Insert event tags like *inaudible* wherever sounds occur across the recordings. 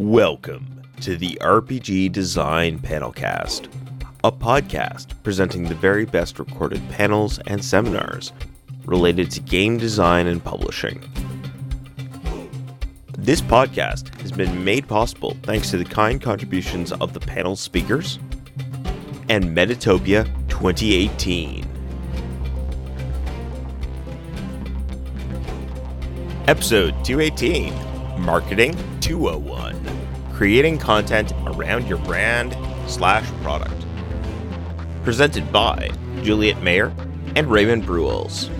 Welcome to the RPG Design Panelcast, a podcast presenting the very best recorded panels and seminars related to game design and publishing. This podcast has been made possible thanks to the kind contributions of the panel speakers and Metatopia 2018. Episode 218 Marketing 201 Creating Content Around Your Brand slash Product. Presented by Juliet Mayer and Raymond Bruels.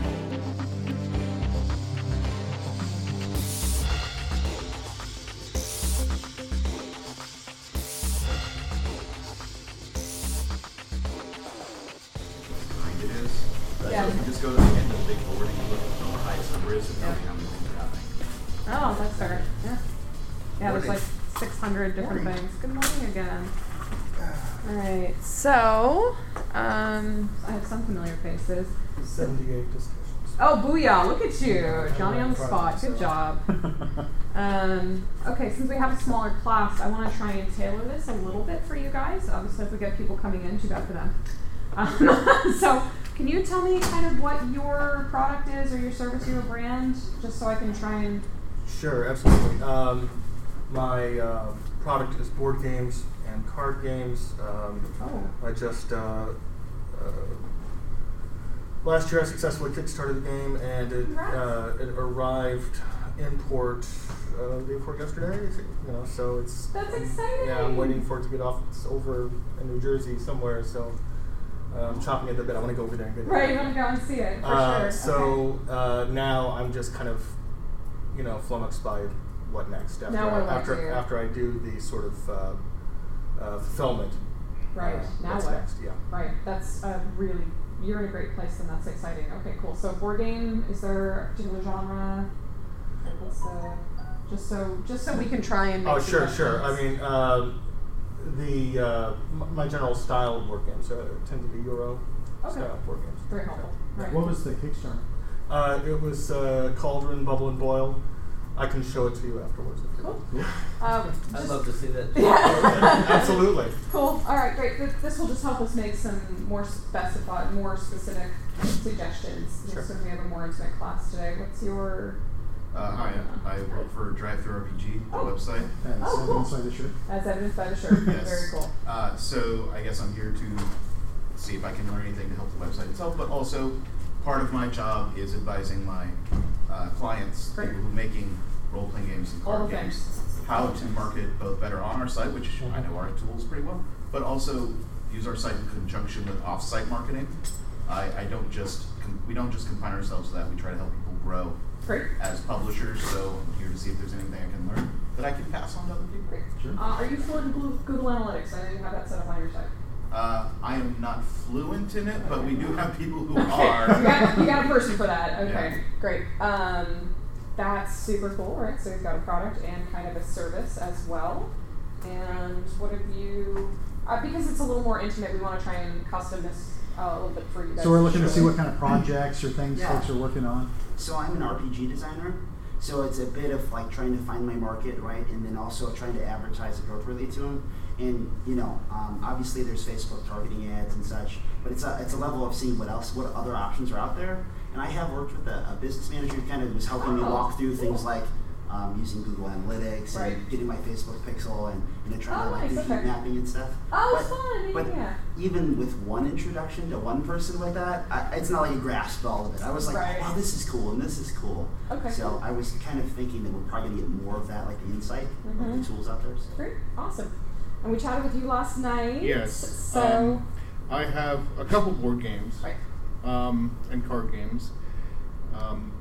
Some familiar faces. 78 discussions. Oh, booyah! Look at you, Johnny on the spot. Good job. Um, okay, since we have a smaller class, I want to try and tailor this a little bit for you guys. Obviously, if we get people coming in, too bad for them. Um, *laughs* so, can you tell me kind of what your product is, or your service, or your brand, just so I can try and Sure, absolutely. Um, my uh, product is board games and card games. Um, Oh. I just uh, uh, last year I successfully kickstarted the game, and it uh, it arrived in port uh, the day before yesterday. You know, so it's That's exciting. Yeah, I'm waiting for it to get off. It's over in New Jersey somewhere, so. I'm chopping it a bit. I want to go over there and get it. Right, you want to go and see it for Uh, sure. So uh, now I'm just kind of, you know, flummoxed by what next after Now I after do? after I do the sort of uh, uh, fulfillment. Right, now what's what? next? Yeah. right, that's uh, really you're in a great place, and that's exciting. Okay, cool. So board game, is there a particular genre? Like, what's the just so just so we can try and make Oh sure, sure. I mean, um the uh, my general style of board games uh, tend to be Euro Okay. style board games. very helpful. Right. What was the Kickstarter? Uh, it was uh, Cauldron, Bubble and Boil. I can show it to you afterwards if you Cool. want. Um, I'd love to see that. *laughs* Yeah. *laughs* Absolutely. Cool. All right, great. Th- This will just help us make some more specified, more specific suggestions. Sure. Just so we have a more intimate class today. What's your Uh, hi, I work for DriveThruRPG, the Oh. website. As Oh, cool. evidenced by the shirt. as evidenced by the shirt? *laughs* Yes. Very cool. Uh, so I guess I'm here to see if I can learn anything to help the website itself, but also part of my job is advising my uh, clients, Great. people who are making role-playing games and card games, how to market both better on our site, which I know our tools pretty well, but also use our site in conjunction with off-site marketing. I, I don't just com- we don't just confine ourselves to that. We try to help people grow Great. as publishers. So I'm here to see if there's anything I can learn that I can pass on to other people. Great. Sure. Uh, are you fluent in Google Analytics? I know you have that set up on your site. Uh, I am not fluent in it, but we do have people who Okay. are. you, got, you got a person for that. *laughs* Okay, Yeah. great. Um, that's super cool, right? So you've got a product and kind of a service as well. And what have you? Uh, because it's a little more intimate, we want to try and custom this uh, a little bit for you guys. So we're looking to see what kind of projects or things Yeah. folks are working on. So I'm an RPG designer. So it's a bit of like trying to find my market, right, and then also trying to advertise appropriately to them. And you know, um, obviously there's Facebook targeting ads and such, but it's a it's a level of seeing what else, what other options are out there. And I have worked with a, a business manager who kind of was helping me walk through things like um, using Google Analytics Right. and getting my Facebook pixel and you know trying Oh, to like nice, do heat okay. mapping and stuff. Oh, but, fun, But yeah. even with one introduction to one person like that, I, it's not like you grasped all of it. I was like, Right. wow, this is cool and this is cool. Okay, So cool. I was kind of thinking that we're probably gonna get more of that, like the insight of Mhm. the tools out there. So. Great, awesome. And we chatted with you last night. Yes. So. Um, I have a couple board games right. Um, and card games. Um,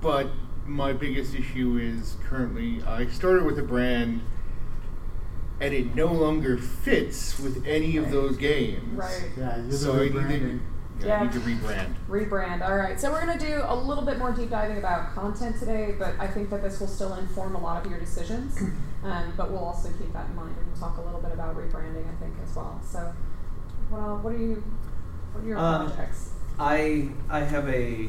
but my biggest issue is currently I started with a brand and it no longer fits with any of those games. Right. Yeah, you're So the I need to, yeah, Yeah. I need to rebrand. Rebrand. All right. So we're going to do a little bit more deep diving about content today, but I think that this will still inform a lot of your decisions. *clears throat* Um, but we'll also keep that in mind, and we'll talk a little bit about rebranding, I think, as well. So, what, what are you? What are your Um, projects? I I have a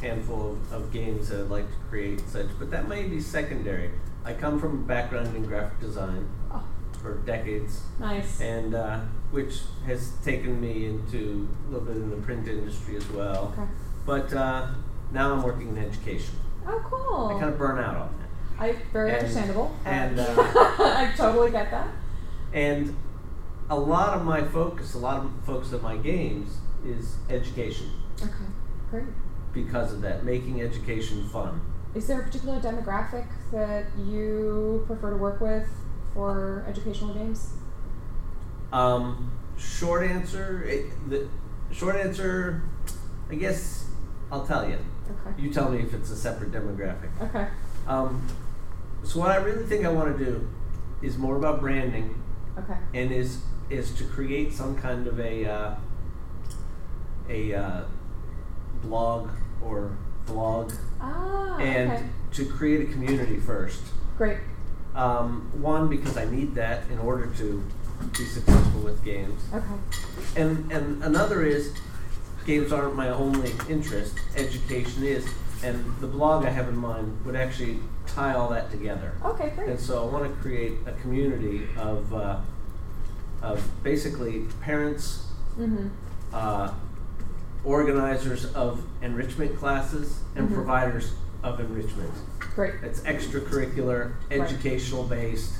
handful of, of games that I'd like to create and such, but that may be secondary. I come from a background in graphic design Oh, for decades, nice. and uh, which has taken me into a little bit in the print industry as well. Okay. But uh, now I'm working in education. Oh, cool. I kind of burn out on that. I very And- understandable. and, Uh, *laughs* uh, I totally get that. And a lot of my focus, a lot of focus of my games is education Okay, great. because of that, making education fun. Is there a particular demographic that you prefer to work with for educational games? Um, short answer, it, the short answer, I guess I'll tell you. Okay. You tell me if it's a separate demographic. Okay. Um, so what I really think I want to do is more about branding Okay. and is is to create some kind of a uh, a uh, blog or vlog Ah. and okay. to create a community first. Great. Um, one because I need that in order to be successful with games, Okay. and and another is games aren't my only interest. Education is, and the blog I have in mind would actually tie all that together. Okay. Great. And so I want to create a community of, uh, of basically parents, mm-hmm. uh, organizers of enrichment classes, and Mhm. providers of enrichment. Great. It's extracurricular, Right. educational based.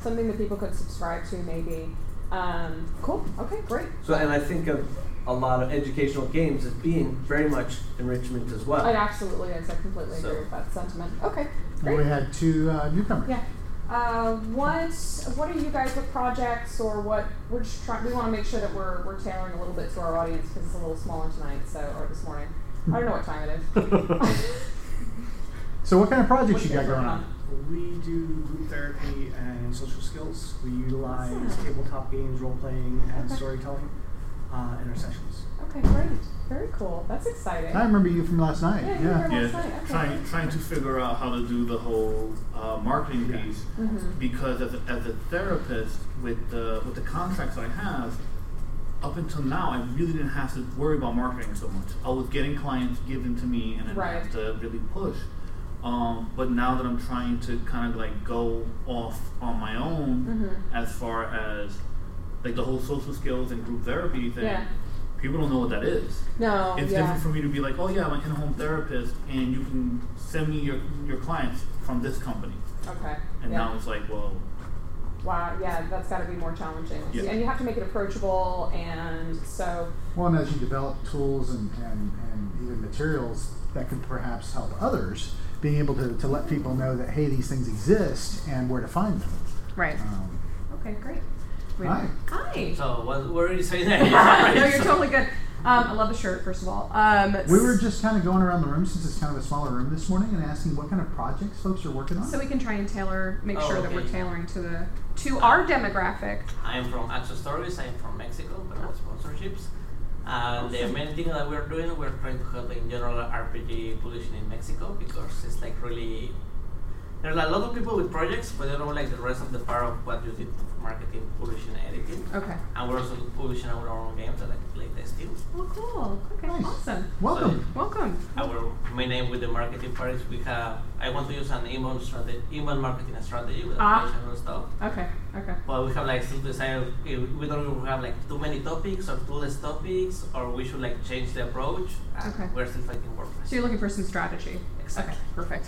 Something that people could subscribe to, maybe. Um, cool. Okay. Great. So, and I think of a lot of educational games as being very much enrichment as well. It absolutely is. I completely So- agree with that sentiment. Okay. And Great. we had two uh, newcomers. Yeah. Uh, what what are you guys with projects or what we're just trying we want to make sure that we're, we're tailoring a little bit to our audience because it's a little smaller tonight so or this morning I don't know what time it is. *laughs* So what kind of projects What you you got going working on? We do group therapy and social skills. We utilize Awesome. tabletop games, role playing, and Okay. storytelling uh, in our sessions. okay, great, very cool. That's exciting. I remember you from last night. Yeah, you Yeah. Yeah, last night. Okay. trying trying to figure out how to do the whole uh, marketing Yeah. piece Mhm. because as a, as a therapist with the with the contracts I have, up until now I really didn't have to worry about marketing so much. I was getting clients given to me and I Right. have to really push. Um, but now that I'm trying to kind of like go off on my own Mhm. as far as like the whole social skills and group therapy thing, Yeah. People don't know what that is. No, It's yeah. different for me to be like, oh yeah, I'm an in-home therapist, and you can send me your your clients from this company. Okay. And yeah. now it's like, well, Wow, yeah, that's got to be more challenging. Yeah. And you have to make it approachable, and so Well, and as you develop tools and, and, and even materials that could perhaps help others, being able to, to let people know that, hey, these things exist and where to find them. right. Um, Okay, great. Wait. Hi. Hi. So, what, what are you saying there? *laughs* no, you're totally good. Um, I love the shirt, first of all. Um, we were just kind of going around the room since it's kind of a smaller room this morning and asking what kind of projects folks are working on. so we can try and tailor, make Oh, sure that we're tailoring to the to our demographic. I'm from Access Stories. I'm from Mexico, but with sponsorships. And the main thing that we're doing, we're trying to help in general RPG publishing in Mexico because it's like really. There's a lot of people with projects, but they don't like the rest of the part of what you did for marketing, publishing, editing. Okay. And we're also publishing our own games, that like like the Steel. Oh, cool. Okay, Nice. awesome. Welcome. Welcome. Our main aim with the marketing part is we have. I want to use an email strategy, inbound marketing strategy with Ah. automation and stuff. Okay. Okay. Well, we have like still decide if we don't even have like too many topics or too less topics, or we should like change the approach. Okay. We're still fighting WordPress. So you're looking for some strategy. Exactly. Okay, perfect.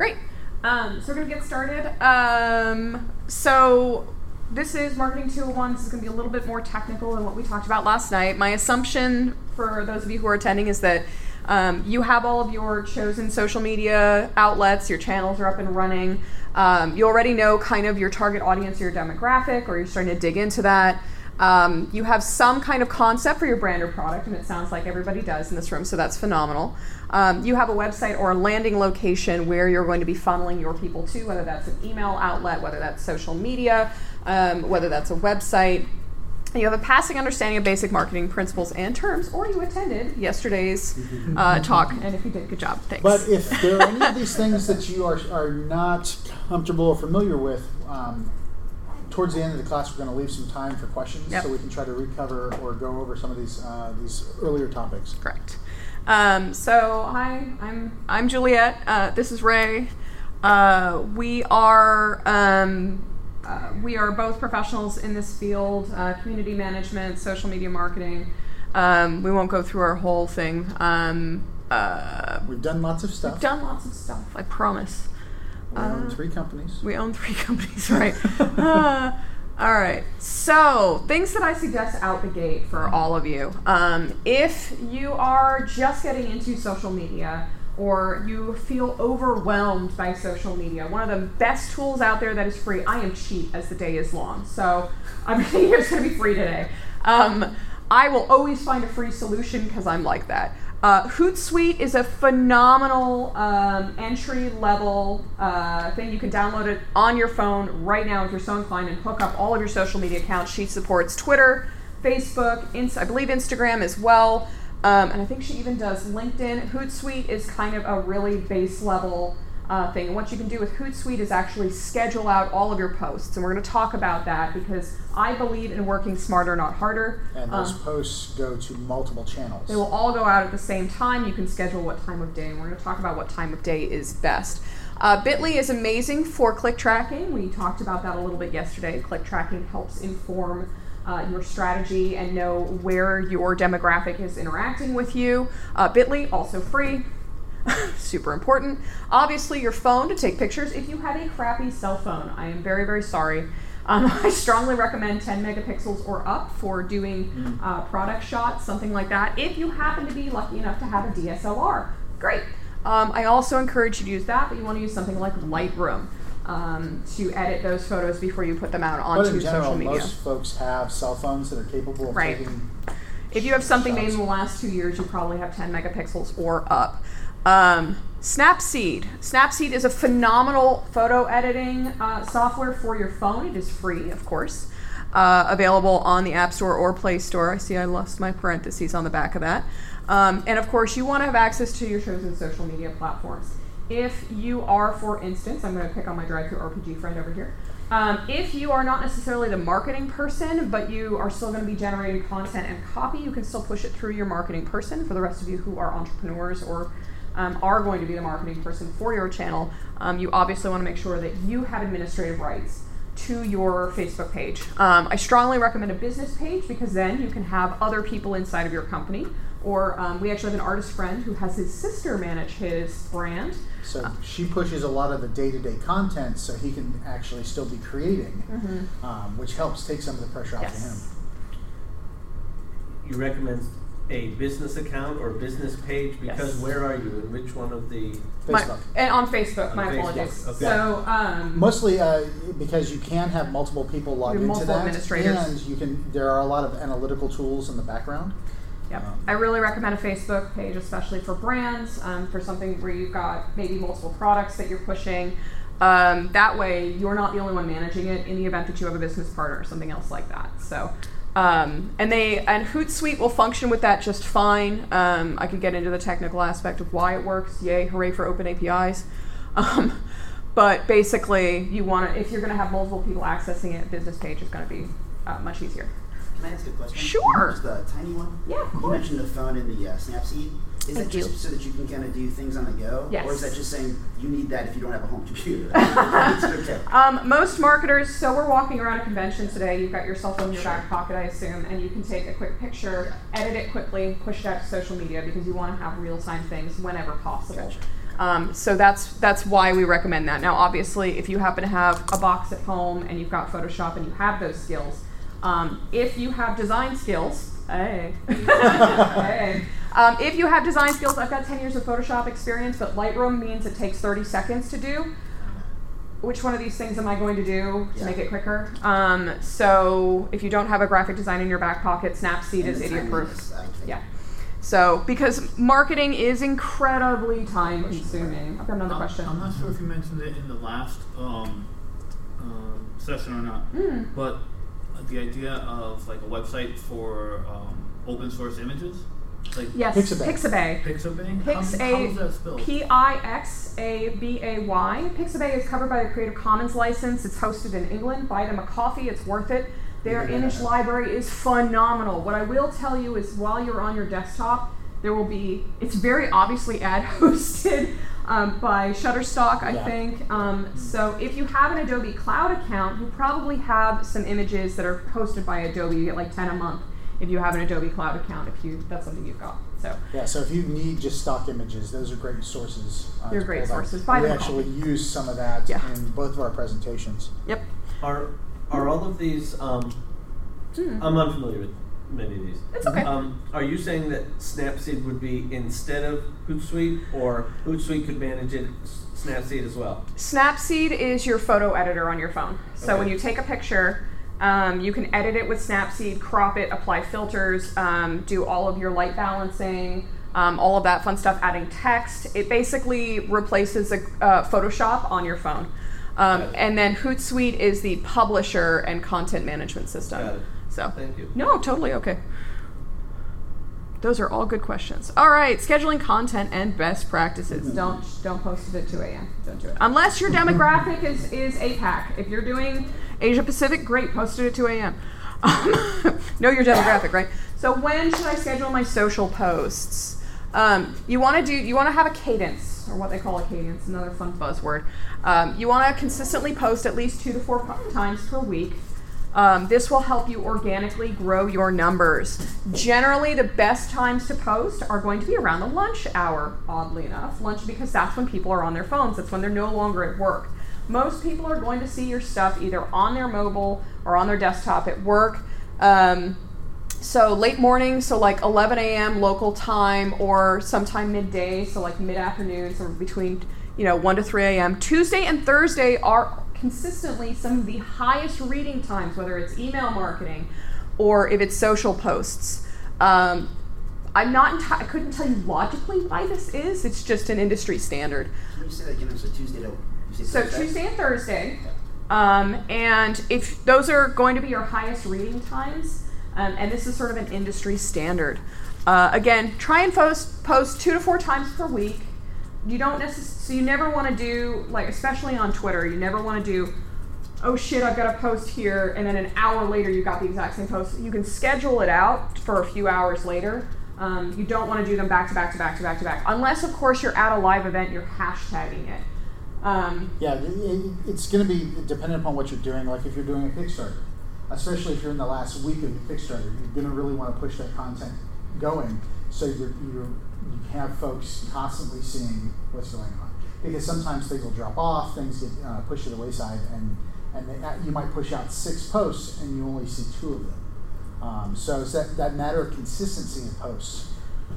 Great. Um, so we're gonna get started. Um, so this is marketing 201. This is gonna be a little bit more technical than what we talked about last night. My assumption for those of you who are attending is that um, you have all of your chosen social media outlets, your channels are up and running. Um, you already know kind of your target audience, or your demographic, or you're starting to dig into that. Um, you have some kind of concept for your brand or product, and it sounds like everybody does in this room, so that's phenomenal. Um, you have a website or a landing location where you're going to be funneling your people to, whether that's an email outlet, whether that's social media, um, whether that's a website. You have a passing understanding of basic marketing principles and terms, or you attended yesterday's uh, talk, and if you did, good job. Thanks. But if there are any of these things that you are, are not comfortable or familiar with, um, towards the end of the class, we're going to leave some time for questions Yep. so we can try to recover or go over some of these uh, these earlier topics. Correct. Um, so hi, I'm I'm Juliet. Uh, this is Ray. Uh, we are um, uh, we are both professionals in this field: uh, community management, social media marketing. Um, we won't go through our whole thing. Um, uh, We've done lots of stuff. we've done lots of stuff. I promise. We own Uh, three companies. We own three *laughs* companies, right? Uh, all right. So, things that I suggest out the gate for all of you. Um, if you are just getting into social media or you feel overwhelmed by social media, one of the best tools out there that is free, I am cheap as the day is long. So, everything here is going to be free today. Um, I will always find a free solution because I'm like that. Uh, Hootsuite is a phenomenal um, entry level uh, thing. You can download it on your phone right now if you're so inclined and hook up all of your social media accounts. She supports Twitter, Facebook, Inst- I believe Instagram as well. Um, and I think she even does LinkedIn. Hootsuite is kind of a really base level uh, thing. And what you can do with Hootsuite is actually schedule out all of your posts. And we're going to talk about that because I believe in working smarter, not harder. And those Um, posts go to multiple channels. they will all go out at the same time. You can schedule what time of day, and we're going to talk about what time of day is best. Uh, Bitly is amazing for click tracking. We talked about that a little bit yesterday. Click tracking helps inform uh, your strategy and know where your demographic is interacting with you. Uh, Bitly, also free. Super important. Obviously, your phone to take pictures. If you have a crappy cell phone, I am very, very sorry. Um, *laughs* I strongly recommend 10 megapixels or up for doing uh, product shots, something like that. If you happen to be lucky enough to have a DSLR, great. Um, I also encourage you to use that, but you want to use something like Lightroom um, to edit those photos before you put them out onto but in general, social media. most folks have cell phones that are capable of Right. taking. If you have something made in the last two years, you probably have 10 megapixels or up. Um, Snapseed. Snapseed is a phenomenal photo editing uh, software for your phone. It is free, of course. Uh, available on the App Store or Play Store. I see I lost my parentheses on the back of that. Um, and of course, you want to have access to your chosen social media platforms. If you are, for instance, I'm going to pick on my DriveThruRPG friend over here. Um, if you are not necessarily the marketing person, but you are still going to be generating content and copy, you can still push it through your marketing person. For the rest of you who are entrepreneurs or um, are going to be the marketing person for your channel, um, you obviously want to make sure that you have administrative rights to your Facebook page. Um, I strongly recommend a business page because then you can have other people inside of your company. Or um, we actually have an artist friend who has his sister manage his brand. So she pushes a lot of the day-to-day content, so he can actually still be creating, Mhm. um, which helps take some of the pressure off Yes. to him. You recommend a business account or business page because Yes. where are you and which one of the My- Facebook. and on Facebook, On my Facebook, apologies. okay. So, um, Mostly uh, because you can have multiple people log have into multiple that, administrators. and you can. There are a lot of analytical tools in the background. Yep. Um, I really recommend a Facebook page, especially for brands, um, for something where you've got maybe multiple products that you're pushing. Um, that way, you're not the only one managing it in the event that you have a business partner or something else like that. So, um, and they and Hootsuite will function with that just fine. Um, I could get into the technical aspect of why it works. Yay, hooray for open APIs. Um, *laughs* but basically, you want to if you're going to have multiple people accessing it, business page is going to be uh, much easier. Can I ask a question? Sure. Just a tiny one. Yeah, You mentioned the phone and the uh, Snapseed. Is Thank that just you. so that you can kind of do things on the go? Yes. Or is that just saying you need that if you don't have a home computer? *laughs* okay. Um, most marketers, so we're walking around a convention today, you've got your cell phone in your back pocket, I assume, and you can take a quick picture, edit it quickly, push it out to social media because you want to have real time things whenever possible. Gotcha. Um, so that's that's why we recommend that. Now, obviously, if you happen to have a box at home and you've got Photoshop and you have those skills, um, if you have design skills, hey, *laughs* hey. Um, if you have design skills, I've got 10 years of Photoshop experience, but Lightroom means it takes 30 seconds to do which one of these things am I going to do to Yeah. make it quicker? Um, so if you don't have a graphic design in your back pocket, Snapseed And is idiot proof. timeliness, I think. Yeah. So because marketing is incredibly time consuming. I've got another I'm- question. I'm not sure if you mentioned it in the last um, uh, session or not, Mm. but the idea of like a website for um, open source images, like Yes, Pixabay. Pixabay. Pixabay. How, how is Pix that A spelled? P I X A B A Y. Pixabay is covered by the Creative Commons license. It's hosted in England. Buy them a coffee. It's worth it. Their Yeah. image library is phenomenal. What I will tell you is while you're on your desktop, There will be. It's very obviously ad hosted um, by Shutterstock, I Yeah. think. Um, so if you have an Adobe Cloud account, you probably have some images that are hosted by Adobe. You get like ten a month if you have an Adobe Cloud account. If you that's something you've got. So Yeah, so if you need just stock images, those are great sources. uh, They're great pull that. sources. Buy we them actually all. use some of that Yeah. in both of our presentations. yep. Are are all of these? Um, Hmm. I'm unfamiliar with many of these. It's okay. Um, are you saying that Snapseed would be instead of Hootsuite, or Hootsuite could manage it, Snapseed as well? Snapseed is your photo editor on your phone. So when you take a picture, um, you can edit it with Snapseed, crop it, apply filters, um, do all of your light balancing, um, all of that fun stuff, adding text. It basically replaces a, uh, Photoshop on your phone. Um, and then Hootsuite is the publisher and content management system. So Thank you. no, totally okay. Those are all good questions. All right, scheduling content and best practices. Don't don't post it at 2 a.m. Don't do it unless your demographic is is APAC. If you're doing Asia Pacific, great, post it at 2 a.m. *laughs* know your demographic, right? So when should I schedule my social posts? Um, you want to do you want to have a cadence or what they call a cadence, another fun buzzword. Um, you want to consistently post at least two to four times per week. Um, this will help you organically grow your numbers. Generally, the best times to post are going to be around the lunch hour, oddly enough. Lunch because that's when people are on their phones, that's when they're no longer at work. Most people are going to see your stuff either on their mobile or on their desktop at work. Um, so late morning, so like 11 a.m. local time, or sometime midday, so like mid afternoon, so between you know 1 to 3 a.m. Tuesday and Thursday are consistently some of the highest reading times, whether it's email marketing or if it's social posts. Um, I'm not. Enti- I couldn't tell you logically why this is. It's just an industry standard. Can you say that again? So Tuesday to you say So Thursday? Tuesday and Thursday, um, and if those are going to be your highest reading times, um, and this is sort of an industry standard. Uh, again, try and post post two to four times per week. You don't necessarily. So you never want to do like, especially on Twitter, you never want to do. Oh shit! I've got a post here, and then an hour later you got the exact same post. You can schedule it out for a few hours later. Um, you don't want to do them back to back to back to back to back, unless of course you're at a live event. You're hashtagging it. Um, Yeah, it, it- it's going to be dependent upon what you're doing. Like if you're doing a Kickstarter, especially if you're in the last week of your Kickstarter, you're going to really want to push that content going so you're, you're, you have folks constantly seeing what's going on. Because sometimes things will drop off, things get uh, pushed to the wayside, and, and they, uh, you might push out six posts and you only see two of them. Um, so it's that, that matter of consistency in posts.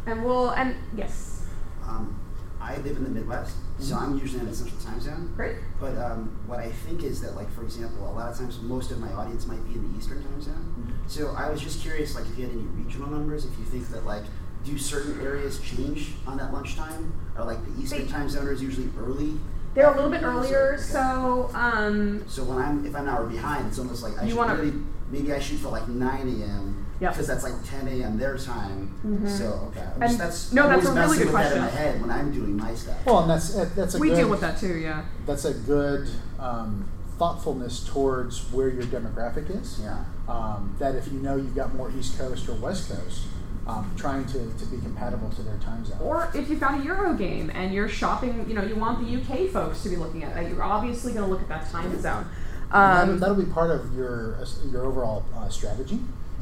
And we'll and yes, Um, I live in the Midwest, so I'm usually in a central time zone. great. But um, what I think is that, like, for example, a lot of times most of my audience might be in the Eastern time zone. So I was just curious, like, if you had any regional numbers, if you think that, like, do certain areas change on that lunchtime? Or, like, the Eastern They- time zone is usually early? They're a little bit afternoons, or- earlier, okay. so um, So when I'm, if I'm an hour behind, it's almost like I You should wanna- really, maybe I shoot for like 9 a.m. Yep. Because that's like 10 a.m. their time. Mhm. So okay, I'm And- just, that's no, I'm that's always a really messing good with that in my question. head when I'm doing my stuff. Well, and that's uh, that's a we good, deal with that too. Yeah. That's a good um, thoughtfulness towards where your demographic is. Yeah. um, that if you know you've got more East Coast or West Coast, um, trying to, to be compatible to their time zone. Or if you've got a Euro game and you're shopping, you know, you want the UK folks to be looking at that. You're obviously going to look at that time zone. And that'll, Um, that'll be part of your uh, your overall uh, strategy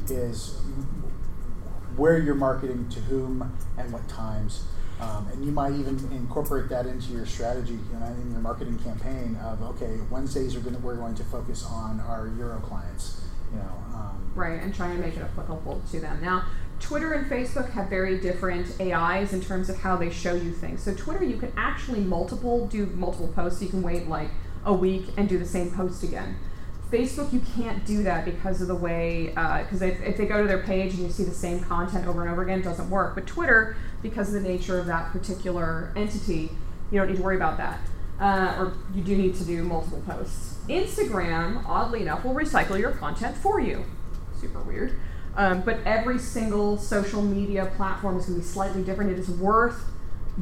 is where you're marketing to whom and what times. Um, and you might even incorporate that into your strategy you know, in your marketing campaign of okay Wednesdays are going to, we're going to focus on our Euro clients you know um, right, and trying to make it applicable to them. Now, Twitter and Facebook have very different AIs in terms of how they show you things. So Twitter, you can actually multiple do multiple posts. You can wait like a week and do the same post again. Facebook, you can't do that because of the way, because if, if they go to their page and you see the same content over and over again, it doesn't work. But Twitter, because of the nature of that particular entity, you don't need to worry about that. Uh, or you do need to do multiple posts. Instagram, oddly enough, will recycle your content for you. Super weird. Um, but every single social media platform is going to be slightly different. It is worth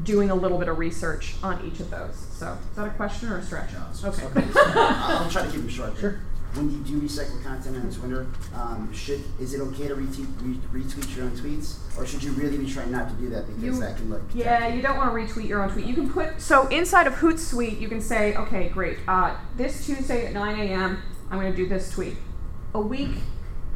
doing a little bit of research on each of those. So, is that a question or a stretch? No, it's- Okay. I'll try to keep them short. Sure. when you do recycle content on Twitter, um, should is it okay to retweet, re- retweet your own tweets, or should you really be trying not to do that because You- that can look Yeah, you don't want to retweet your own tweet. You can put so inside of Hootsuite, you can say, okay, great. Uh, this Tuesday at 9 a.m., I'm going to do this tweet. A week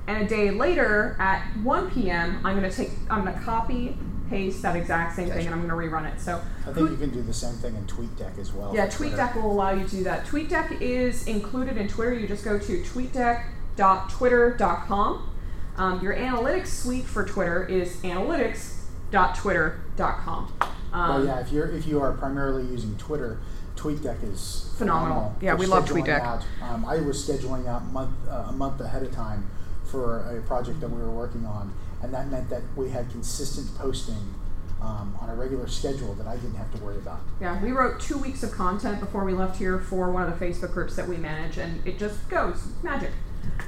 and a day later at 1 p.m., I'm going to take, I'm going to copy, paste that exact same thing, and I'm going to rerun it. So I think you can do the same thing in TweetDeck as well. yeah. TweetDeck will allow you to do that. TweetDeck is included in Twitter. You just go to tweetdeck.twitter.com. Um, your analytics suite for Twitter is analytics.twitter.com. Um, Well, yeah, if you're if you are primarily using Twitter, TweetDeck is Phenomenal. Yeah, for we love TweetDeck. Out. Um, I was scheduling out month uh, a month ahead of time for a project that we were working on, and that meant that we had consistent posting um, on a regular schedule that I didn't have to worry about. Yeah, we wrote two weeks of content before we left here for one of the Facebook groups that we manage, and it just goes magic.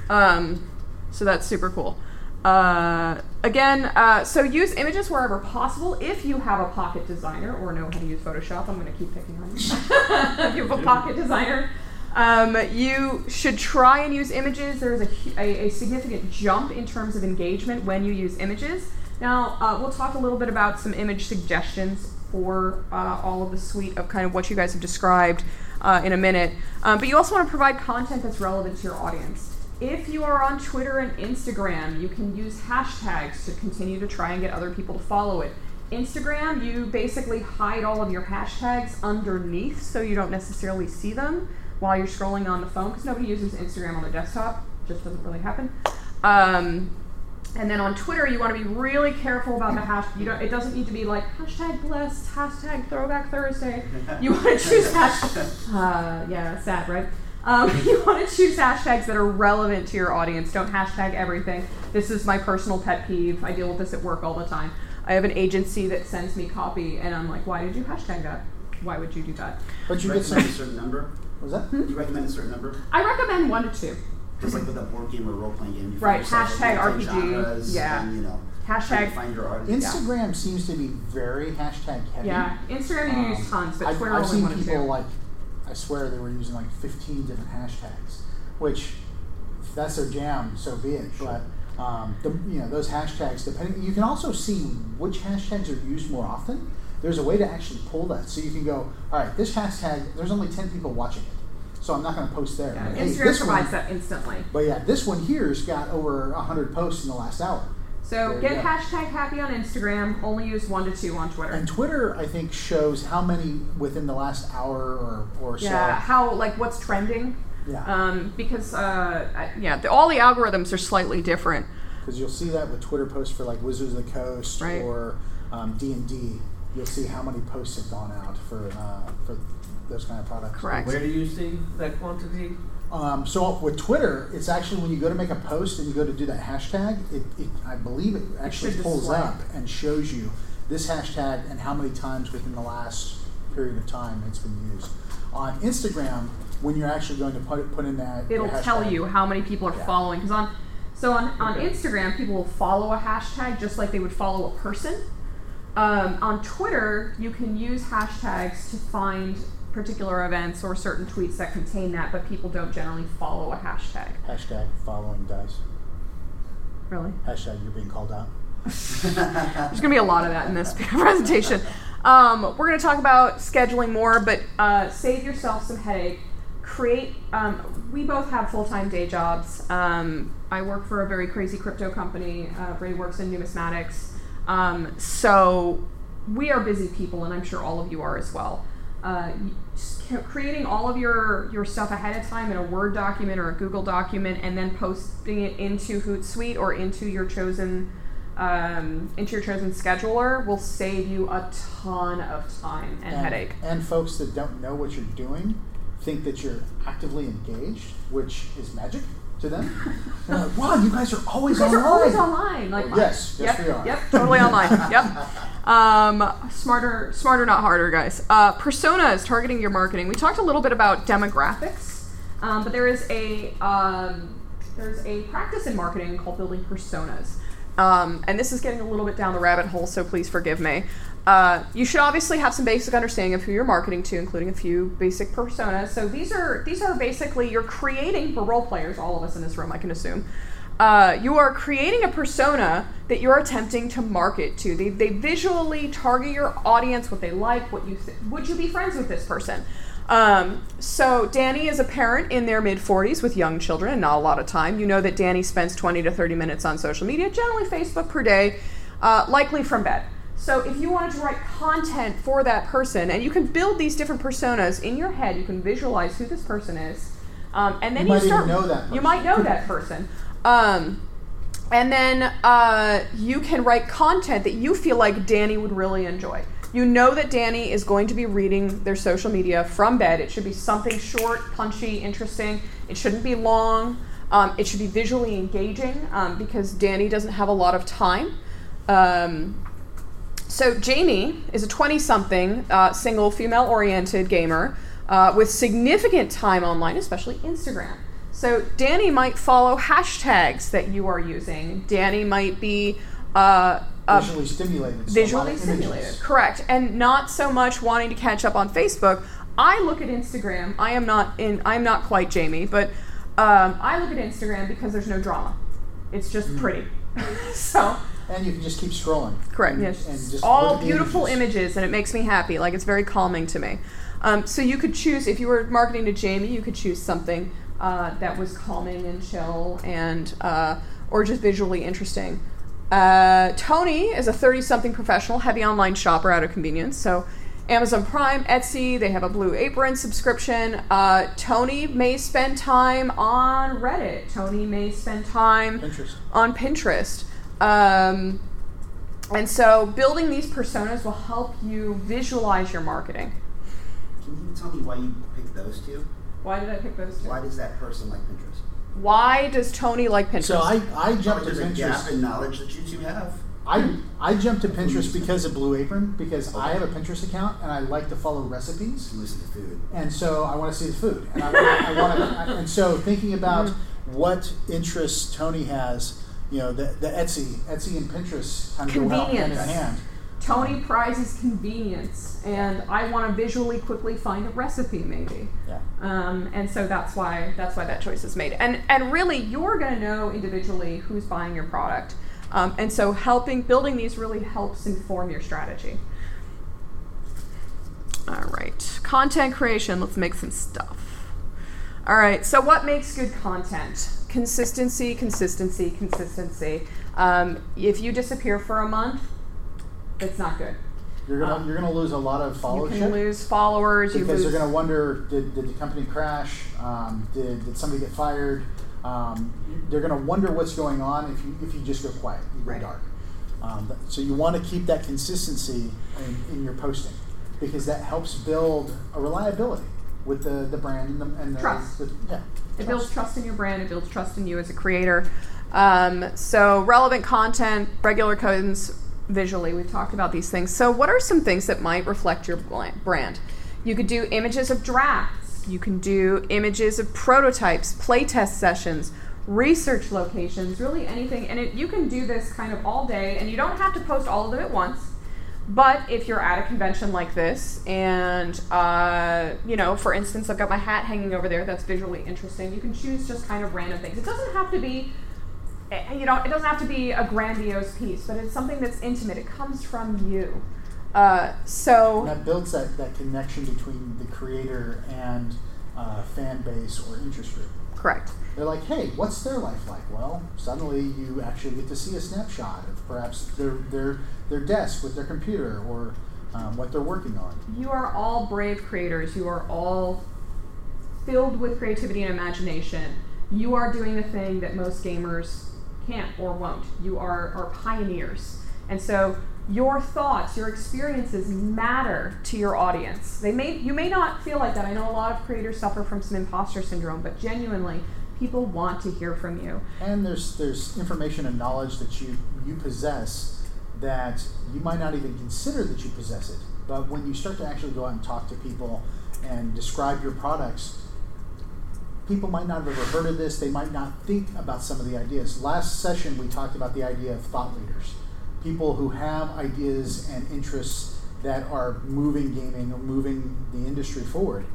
Um, so that's super cool. Uh, again, uh, so use images wherever possible. If you have a pocket designer or know how to use Photoshop, I'm going to keep picking on you. *laughs* if you have a pocket designer, um, you should try and use images. There's a, a, a significant jump in terms of engagement when you use images. Now, uh, we'll talk a little bit about some image suggestions for uh, all of the suite of kind of what you guys have described uh, in a minute. Um, but you also want to provide content that's relevant to your audience. If you are on Twitter and Instagram, you can use hashtags to continue to try and get other people to follow it. Instagram, you basically hide all of your hashtags underneath so you don't necessarily see them while you're scrolling on the phone because nobody uses Instagram on the desktop. Just doesn't really happen. Um, and then on Twitter, you want to be really careful about the hash. You don't. It doesn't need to be like hashtag blessed, hashtag Throwback Thursday. You want to choose hashtag. Uh, yeah, sad, right? Um, *laughs* you want to choose hashtags that are relevant to your audience. Don't hashtag everything. This is my personal pet peeve. I deal with this at work all the time. I have an agency that sends me copy, and I'm like, why did you hashtag that? Why would you do that? But you you get recommend some. a certain number. Was that? Do you recommend a certain number? I recommend one to two. Just like with a board game or role playing game. you Right, find hashtag RPG, genres yeah. And, you know, Hashtag- find your audience. Instagram seems to be very hashtag heavy. Yeah, Instagram you can use Um, tons, but I've, Twitter I've only seen one people two. like, I swear they were using like 15 different hashtags, which if that's their jam, so be it. But um, the, you know those hashtags, depending, you can also see which hashtags are used more often. There's a way to actually pull that, so you can go, all right, this hashtag, there's only 10 people watching it, so I'm not going to post there. Yeah, But, hey, Instagram provides one, that instantly. But yeah, this one here's got over 100 posts in the last hour. So There get hashtag happy on Instagram. Only use one to two on Twitter. And Twitter, I think, shows how many within the last hour or, or so. yeah, how like what's trending? Yeah. Um, because uh, I- yeah, the, all the algorithms are slightly different. Because you'll see that with Twitter posts for like Wizards of the Coast Right. or um, D and D. You'll see how many posts have gone out for uh, for those kind of products. Correct. Where do you see that quantity? Um, so with Twitter, it's actually when you go to make a post and you go to do that hashtag, it, it I believe it actually should pulls display. up and shows you this hashtag and how many times within the last period of time it's been used. On Instagram, when you're actually going to put put in that, It'll tell you how many people are Yeah. following. Because on so on, on Okay. Instagram, people will follow a hashtag just like they would follow a person. Um, on Twitter, you can use hashtags to find particular events or certain tweets that contain that, but people don't generally follow a hashtag. hashtag following dice. Really? Hashtag you're being called out. *laughs* There's going to be a lot of that in this *laughs* presentation. Um, we're going to talk about scheduling more, but uh, save yourself some headache. Create. Um, we both have full-time day jobs. Um, I work for a very crazy crypto company. Uh, Ray works in numismatics. Um, so we are busy people, and I'm sure all of you are as well. Uh, creating all of your your stuff ahead of time in a Word document or a Google document, and then posting it into Hootsuite or into your chosen um, into your chosen scheduler will save you a ton of time and, headache. And folks that don't know what you're doing think that you're actively engaged, which is magic to them. *laughs* They're like, wow, you guys are always online. are always online. Like Yes, yes yep, we are. Yep, totally online. Yep. *laughs* Um, smarter, smarter, not harder, guys. Uh, personas targeting your marketing. We talked a little bit about demographics, um, but there is a um, there's a practice in marketing called building personas, um, and this is getting a little bit down the rabbit hole. So please forgive me. Uh, you should obviously have some basic understanding of who you're marketing to, including a few basic personas. So these are these are basically you're creating for role players, all of us in this room, I can assume. Uh, you are creating a persona that you're attempting to market to. They, they visually target your audience, what they like, what you th- would you be friends with this person. Um, so Danny is a parent in their mid 40s with young children and not a lot of time. You know that Danny spends 20 to 30 minutes on social media, generally Facebook per day, uh, likely from bed. So if you wanted to write content for that person, and you can build these different personas in your head, you can visualize who this person is, um, and then You you, start. know that You might know that person. Um, and then uh, you can write content that you feel like Danny would really enjoy. You know that Danny is going to be reading their social media from bed. It should be something short, punchy, interesting. It shouldn't be long. Um, it should be visually engaging um, because Danny doesn't have a lot of time. Um, so Jamie is a 20-something uh, single female-oriented gamer uh, with significant time online, especially Instagram. So Danny might follow hashtags that you are using. Danny might be uh, uh, visually stimulated. so visually of stimulated, correct, and not so much wanting to catch up on Facebook. I look at Instagram. I am not in. I am not quite Jamie, but um, I look at Instagram because there's no drama. It's just Mm. pretty. *laughs* so And you can just keep scrolling. Correct. And, Yes. and just all look at the beautiful images. images. and it makes me happy. Like it's very calming to me. Um, so you could choose if you were marketing to Jamie, you could choose something uh, that was calming and chill, and uh, or just visually interesting. Uh, Tony is a thirty-something professional, heavy online shopper out of convenience. So. Amazon Prime, Etsy, they have a Blue Apron subscription. Uh, Tony may spend time on Reddit. Tony may spend time Pinterest. on Pinterest. Um, and so building these personas will help you visualize your marketing. Can you tell me why you picked those two? Why did I pick those two? Why does that person like Pinterest? Why does Tony like Pinterest? So I, I jumped to There's a gap Pinterest. in knowledge that you two have. I, I jumped to Pinterest because of Blue Apron because I have a Pinterest account and I like to follow recipes. You listen to food. and so I want to see the food, and I, want, I want to, and so thinking about Mm-hmm. what interests Tony has, you know, the, the Etsy, Etsy and Pinterest kind of go out hand in hand. Tony prizes convenience, and I want to visually quickly find a recipe, maybe. Yeah. Um, and so that's why that's why that choice is made. And and really, you're going to know individually who's buying your product. Um, and so helping building these really helps inform your strategy. All right, content creation. Let's make some stuff. All right, so what makes good content? Consistency, consistency, consistency. Um, if you disappear for a month, it's not good. You're gonna Um, you're gonna lose a lot of followers. You can lose followers. You because lose. they're gonna wonder did, did the company crash? Um, did, did somebody get fired? Um, they're gonna wonder what's going on if you if you just go quiet, you go Right. dark. Um, so you want to keep that consistency in, in your posting because that helps build a reliability with the, the brand and the, and the Trust. the- yeah. It builds trust in your brand. It builds trust in you as a creator. Um, so relevant content, regular codes, visually. We've talked about these things. So what are some things that might reflect your brand? You could do images of drafts. You can do images of prototypes, playtest sessions, research locations, really anything. And it, you can do this kind of all day, and you don't have to post all of them at once. But if you're at a convention like this, and uh, you know, for instance, I've got my hat hanging over there. That's visually interesting. You can choose just kind of random things. It doesn't have to be, eh, you know, it doesn't have to be a grandiose piece, but it's something that's intimate. It comes from you. Uh, And so that builds that, that connection between the creator and uh, fan base or interest group. correct. They're like, hey, what's their life like? Well, suddenly you actually get to see a snapshot of perhaps their their their desk with their computer or um, what they're working on. You are all brave creators. You are all filled with creativity and imagination. You are doing the thing that most gamers can't or won't. You are, are pioneers. And so your thoughts, your experiences matter to your audience. They may you may not feel like that. I know a lot of creators suffer from some imposter syndrome, but genuinely people want to hear from you. And there's there's information and knowledge that you you possess that you might not even consider that you possess it. But when you start to actually go out and talk to people and describe your products, people might not have ever heard of this. They might not think about some of the ideas. Last session we talked about the idea of thought leaders, people who have ideas and interests that are moving gaming or moving the industry forward,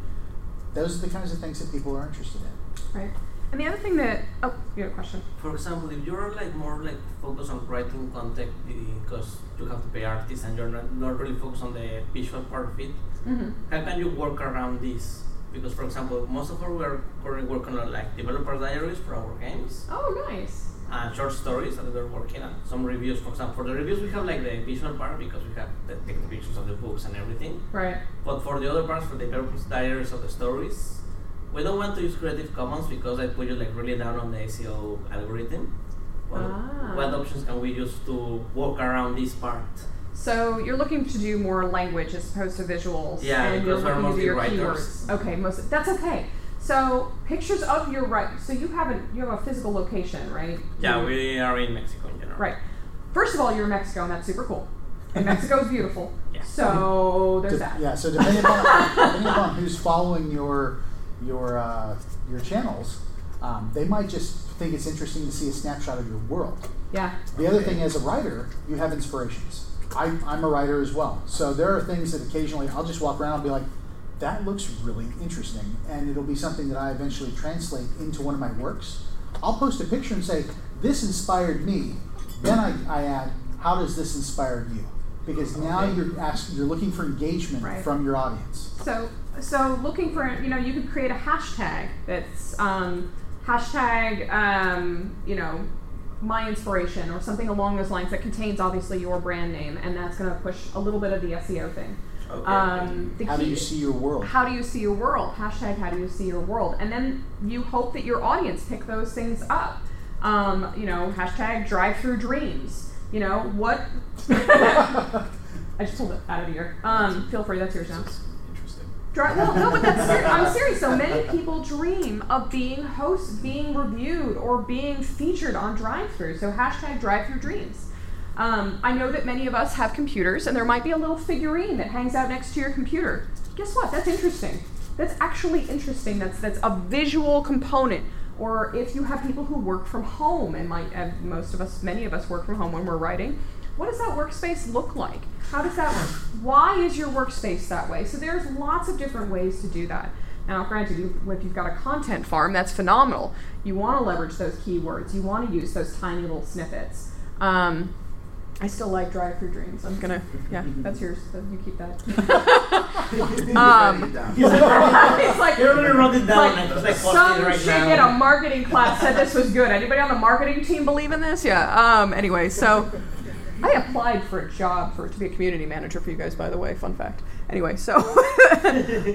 those are the kinds of things that people are interested in. Right. And the other thing that oh, you have a question. For example, if you're like more like focused on writing content because you have to pay artists and you're not, not really focused on the visual part of it, Mm-hmm. how can you work around this? Because for example, most of our we are currently working on like developer diaries for our games Oh, nice. and short stories that we're working on. Some reviews, for example, for the reviews we have like the visual part because we have the take the pictures of the books and everything. Right. But for the other parts, for the developer diaries of the stories, we don't want to use Creative Commons because I put you like really down on the SEO algorithm. What, Ah. what options can we use to work around this part? So you're looking to do more language as opposed to visuals. Yeah, and you're because we're looking to do mostly your writers. keywords. Okay, most that's okay. So pictures of your right. So you have a you have a physical location, right? Yeah, You- we are in Mexico in general. Right. First of all, you're in Mexico, and that's super cool. And Mexico is beautiful. *laughs* Yeah. So there's De- that. Yeah, so depending upon, *laughs* depending upon who's following your your uh, your channels, um, they might just think it's interesting to see a snapshot of your world. Yeah. The other thing, as a writer, you have inspirations. I, I'm a writer as well, so there are things that occasionally I'll just walk around and be like, "That looks really interesting," and it'll be something that I eventually translate into one of my works. I'll post a picture and say, "This inspired me." Then I, I add, "How does this inspire you?" Because now Okay. you're asking, you're looking for engagement Right. from your audience. So so looking for you know you could create a hashtag that's um, hashtag um, you know my inspiration or something along those lines that contains obviously your brand name and that's going to push a little bit of the SEO thing. Okay. Um, How do you see your world? How do you see your world? Hashtag how do you see your world? And then you hope that your audience pick those things up. Um, you know, hashtag drive through dreams. You know, what *laughs* *laughs* I just pulled it out of the ear. Um, feel free, that's yours now. Dri- no, but that's ser- I'm serious. So many people dream of being host, being reviewed, or being featured on drive-through. So hashtag drive-through dreams. Um, I know that many of us have computers, and there might be a little figurine that hangs out next to your computer. Guess what? That's interesting. That's actually interesting. That's that's a visual component. Or if you have people who work from home, and might most of us, many of us work from home when we're writing. What does that workspace look like? How does that work? Why is your workspace that way? So there's lots of different ways to do that. Now, granted, if you've got a content farm, that's phenomenal. You want to leverage those keywords. You want to use those tiny little snippets. Um, I still like drive through dreams. I'm gonna, yeah, that's yours. So you keep that. *laughs* um, it's like You're gonna run it down like, and like some posting it right chick in a marketing class said this was good. Anybody on the marketing team believe in this? Yeah. Um, anyway, so I applied for a job for to be a community manager for you guys. By the way, fun fact. Anyway, so *laughs*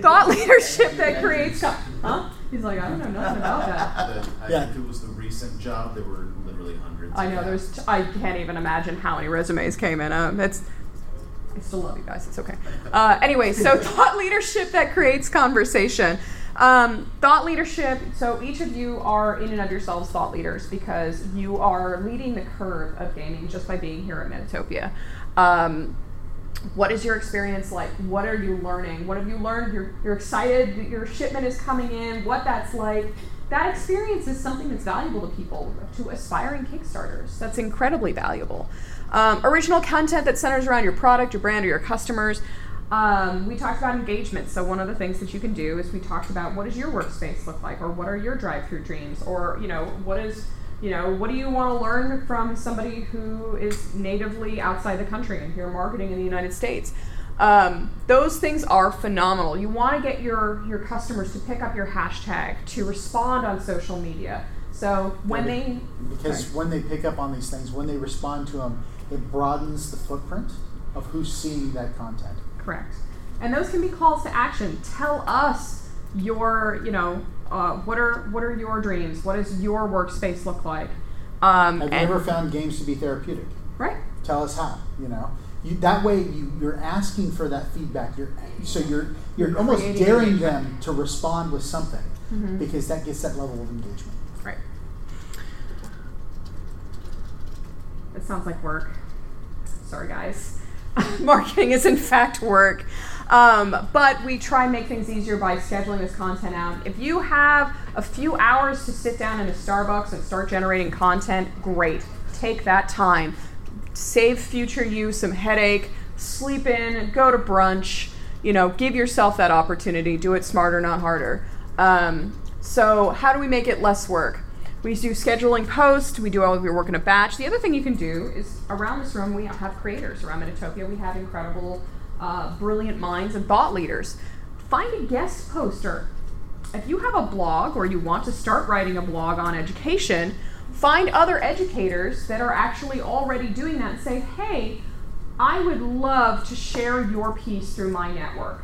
thought leadership that creates. Huh? He's like, I don't know nothing about that. *laughs* The, I Yeah. think it was the recent job. There were literally hundreds. I of know there's. apps. I can't even imagine how many resumes came in. Um, it's. I still love you guys. It's okay. Uh, anyway, so *laughs* thought leadership that creates conversation. Um, thought leadership. So each of you are in and of yourselves thought leaders because you are leading the curve of gaming just by being here at Metatopia. Um, what is your experience like? What are you learning? What have you learned? You're, you're excited your shipment is coming in, what that's like. That experience is something that's valuable to people, to aspiring Kickstarters. That's incredibly valuable. Um, original content that centers around your product, your brand, or your customers. Um, we talked about engagement. So one of the things that you can do is we talked about what does your workspace look like, or what are your drive-through dreams, or you know what is you know what do you want to learn from somebody who is natively outside the country and here marketing in the United States. Um, those things are phenomenal. You want to get your your customers to pick up your hashtag to respond on social media. So when they Because Sorry. when they pick up on these things, when they respond to them, it broadens the footprint of who's seeing that content. Correct. And those can be calls to action. Tell us your, you know, uh, what are what are your dreams? What does your workspace look like? Um, Have you and- ever found games to be therapeutic? right? Tell us how. You know, you, that way you, you're asking for that feedback. You're so you're you're almost daring them to respond with something Mhm. because that gets that level of engagement. Right. It sounds like work. Sorry, guys. *laughs* Marketing is in fact work. Um, but we try and make things easier by scheduling this content out. If you have a few hours to sit down in a Starbucks and start generating content, great. Take that time. Save future you some headache. sleep in, go to brunch. You know, give yourself that opportunity. Do it smarter, not harder. Um, so, how do we make it less work? We do scheduling posts. We do all of your work in a batch. The other thing you can do is around this room we have creators. Around Metatopia we have incredible, uh, brilliant minds and thought leaders. Find a guest poster. If you have a blog or you want to start writing a blog on education, find other educators that are actually already doing that and say, hey, I would love to share your piece through my network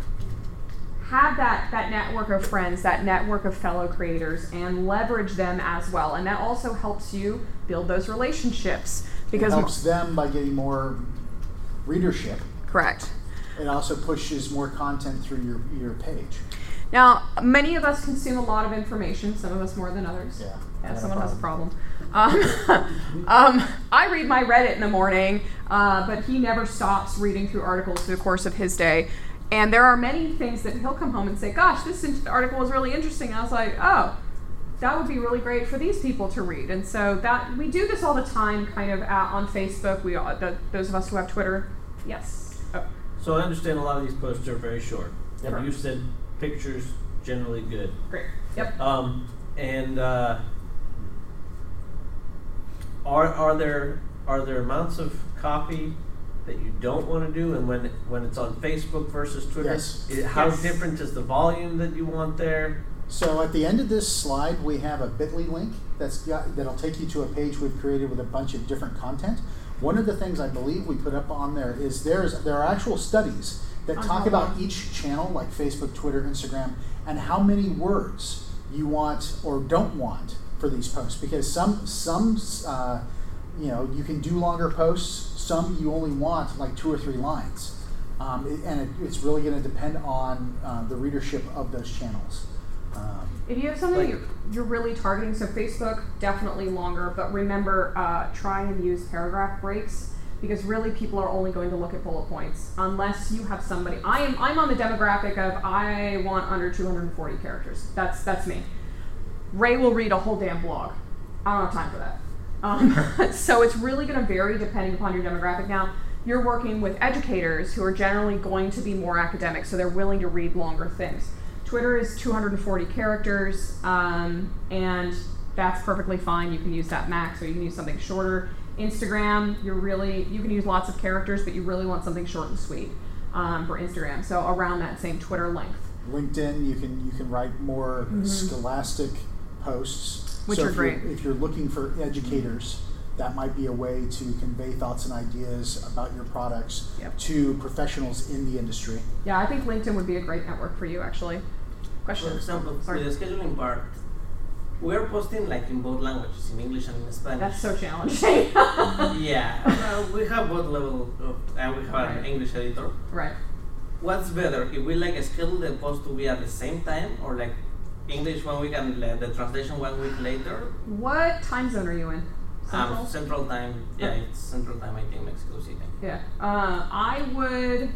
have that that network of friends, that network of fellow creators, and leverage them as well. And that also helps you build those relationships because it helps them by getting more readership. Correct. It also pushes more content through your your page. Now, many of us consume a lot of information. Some of us more than others. Yeah. Yeah, someone has a problem. Um, *laughs* um, I read my Reddit in the morning, uh, but he never stops reading through articles through the course of his day. And there are many things that he'll come home and say, "Gosh, this article was really interesting." And I was like, "Oh, that would be really great for these people to read." And so that we do this all the time, kind of at, on Facebook. We all, the, those of us who have Twitter, yes. Oh. So I understand a lot of these posts are very short. And you said pictures generally good. Great. Yep. Um, and uh, are are there are there amounts of copy that you don't want to do, and when when it's on Facebook versus Twitter, Yes. i- how Yes. different is the volume that you want there? So at the end of this slide, we have a Bitly link that's got, that'll take you to a page we've created with a bunch of different content. One of the things I believe we put up on there is there's there are actual studies that On talk about long? each channel, like Facebook, Twitter, Instagram, and how many words you want or don't want for these posts. Because some some uh, you know you can do longer posts. Some you only want like two or three lines, um, it- and it, it's really going to depend on uh, the readership of those channels. Um, If you have something Like- you're, you're really targeting, so Facebook definitely longer, but remember uh, try and use paragraph breaks because really people are only going to look at bullet points unless you have somebody. I am I'm on the demographic of I want under 240 characters. That's that's me. Ray will read a whole damn blog. I don't have time for that. Um, *laughs* so it's really going to vary depending upon your demographic. Now, you're working with educators who are generally going to be more academic, so they're willing to read longer things. Twitter is 240 characters, um, and that's perfectly fine. You can use that max, or you can use something shorter. Instagram, you're really you can use lots of characters, but you really want something short and sweet um, for Instagram. So around that same Twitter length. LinkedIn, you can you can write more scholastic posts, Mm-hmm. Which so are if you're- great. If you're looking for educators, that might be a way to convey thoughts and ideas about your products Yep. to professionals in the industry. Yeah, I think LinkedIn would be a great network for you, actually. Question. For example, Sorry. with the scheduling part, we're posting like in both languages, in English and in Spanish. That's so challenging. *laughs* yeah, *laughs* uh, we have both level of, and we have an English editor. right. What's better, if we like schedule the post to be at the same time, or like English one week and le- the translation one week later? What time zone are you in? Central. Um, Central Time. Yeah, Okay. it's Central Time. I think Mexico City. Yeah. Uh, I would.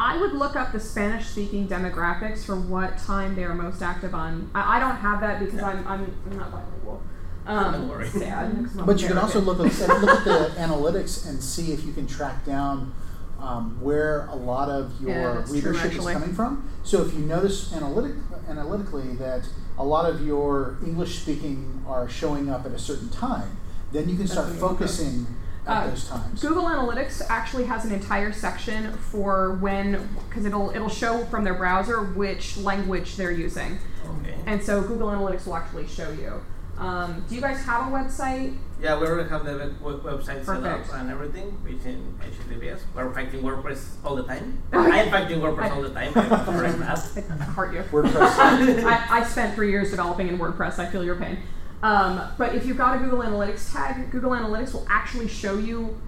I would look up the Spanish-speaking demographics for what time they are most active on. I, I don't have that because I'm, I'm, I'm not bilingual. Um, Don't worry. Sad. *laughs* But you can also look at, look at the *laughs* analytics and see if you can track down um, where a lot of your Yeah, that's true, readership is coming from. So if you notice analytic, analytically that a lot of your English speaking are showing up at a certain time, then you can start That's what you focusing at Uh, those times. Google Analytics actually has an entire section for when, because it'll it'll show from their browser which language they're using, Okay. and so Google Analytics will actually show you. Um, do you guys have a website? Yeah, we already have the web- web- website set up and everything within HTTPS. We're fighting WordPress all the time. *laughs* Okay. I'm fighting WordPress all the time. *laughs* I want to correct that. I heart you. WordPress. *laughs* I, I spent three years developing in WordPress. I feel your pain. Um, but if you've got a Google Analytics tag, Google Analytics will actually show you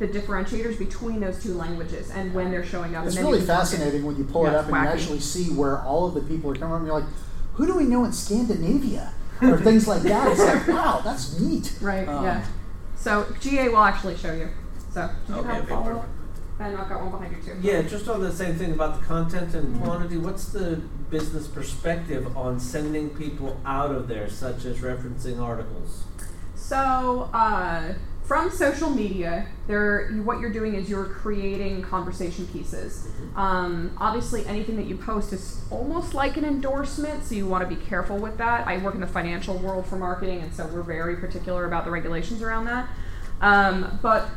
the differentiators between those two languages and when they're showing up. It's and really you can target. fascinating when you pull Yeah, it up it's and you actually see where all of the people are coming from. You're like, who do we know in Scandinavia? Or things like that. It's like, wow, that's neat. Right. Um, yeah. So GA will actually show you. So did you Okay, have a follow up? perfect. And I've got one behind you too. Yeah, just on the same thing about the content and quantity, what's the business perspective on sending people out of there, such as referencing articles? So, uh, from social media, there what you're doing is you're creating conversation pieces. Um, obviously, anything that you post is almost like an endorsement, so you want to be careful with that. I work in the financial world for marketing, and so we're very particular about the regulations around that. Um, but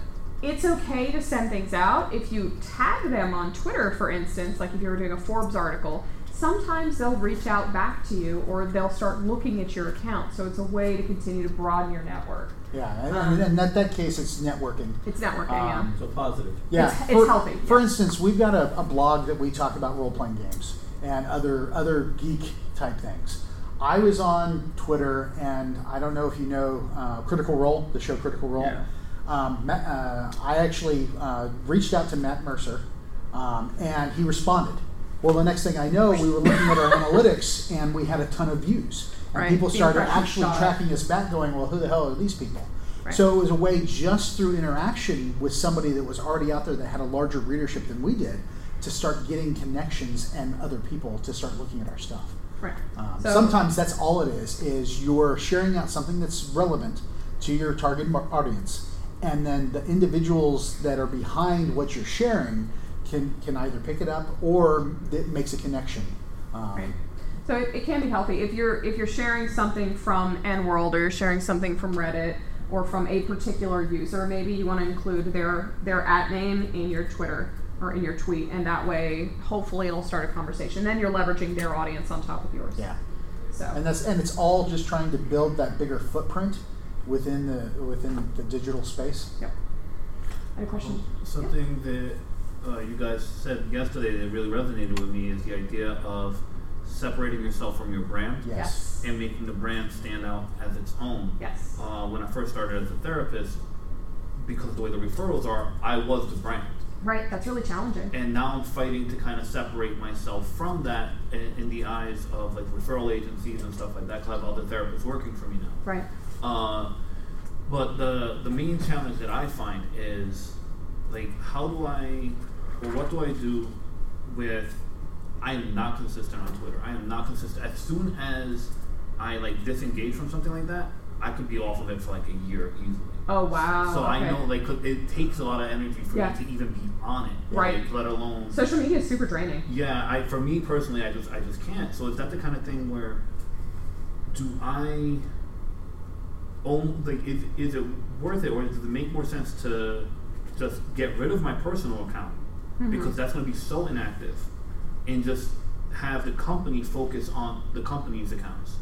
it's okay to send things out if you tag them on Twitter, for instance, like if you were doing a Forbes article. Sometimes they'll reach out back to you, or they'll start looking at your account. So it's a way to continue to broaden your network. Yeah, and, Um, in that, that case, it's networking. It's networking, Um, So positive. Yeah, It's- it's for, healthy, For yeah. instance, we've got a, a blog that we talk about role playing games and other other geek type things. I was on Twitter, and I don't know if you know uh, Critical Role, the show Critical Role. Yeah. Um, Ma- uh, I actually uh, reached out to Matt Mercer, um, and he responded. Well, the next thing I know, we were looking at our analytics, and we had a ton of views. And Right, people started actually tracking us back, going, "Well, who the hell are these people?" Right. So it was a way just through interaction with somebody that was already out there that had a larger readership than we did to start getting connections and other people to start looking at our stuff. Right. Um, So- sometimes that's all it is: is you're sharing out something that's relevant to your target audience, and then the individuals that are behind what you're sharing can can either pick it up or it makes a connection. Um, Right. So it, it can be healthy if you're if you're sharing something from EN World or you're sharing something from Reddit or from a particular user. Maybe you want to include their their at name in your Twitter or in your tweet, and that way, hopefully, it'll start a conversation. Then you're leveraging their audience on top of yours. Yeah. So and that's and it's all just trying to build that bigger footprint within the within the digital space. Yep. Any question? Something that uh, you guys said yesterday that really resonated with me is the idea of separating yourself from your brand Yes. Yes. and making the brand stand out as its own. Yes. Uh, when I first started as a therapist, because of the way the referrals are, I was the brand. Right. That's really challenging. And now I'm fighting to kind of separate myself from that in, in the eyes of like referral agencies and stuff like that. Cause I have other therapists working for me now. Right. Uh, but the the main challenge that I find is like how do I or what do I do with I am not consistent on Twitter. I am not consistent. As soon as I like disengage from something like that, I could be off of it for like a year easily. Oh wow. so I know like it takes a lot of energy for Yeah. me to even be on it. Right. Like, let alone Social media is super draining. yeah, I for me personally, I just I just can't. So is that the kind of thing where do I own like is is it worth it or does it make more sense to just get rid of my personal account Mhm. because that's going to be so inactive and just have the company focus on the company's accounts.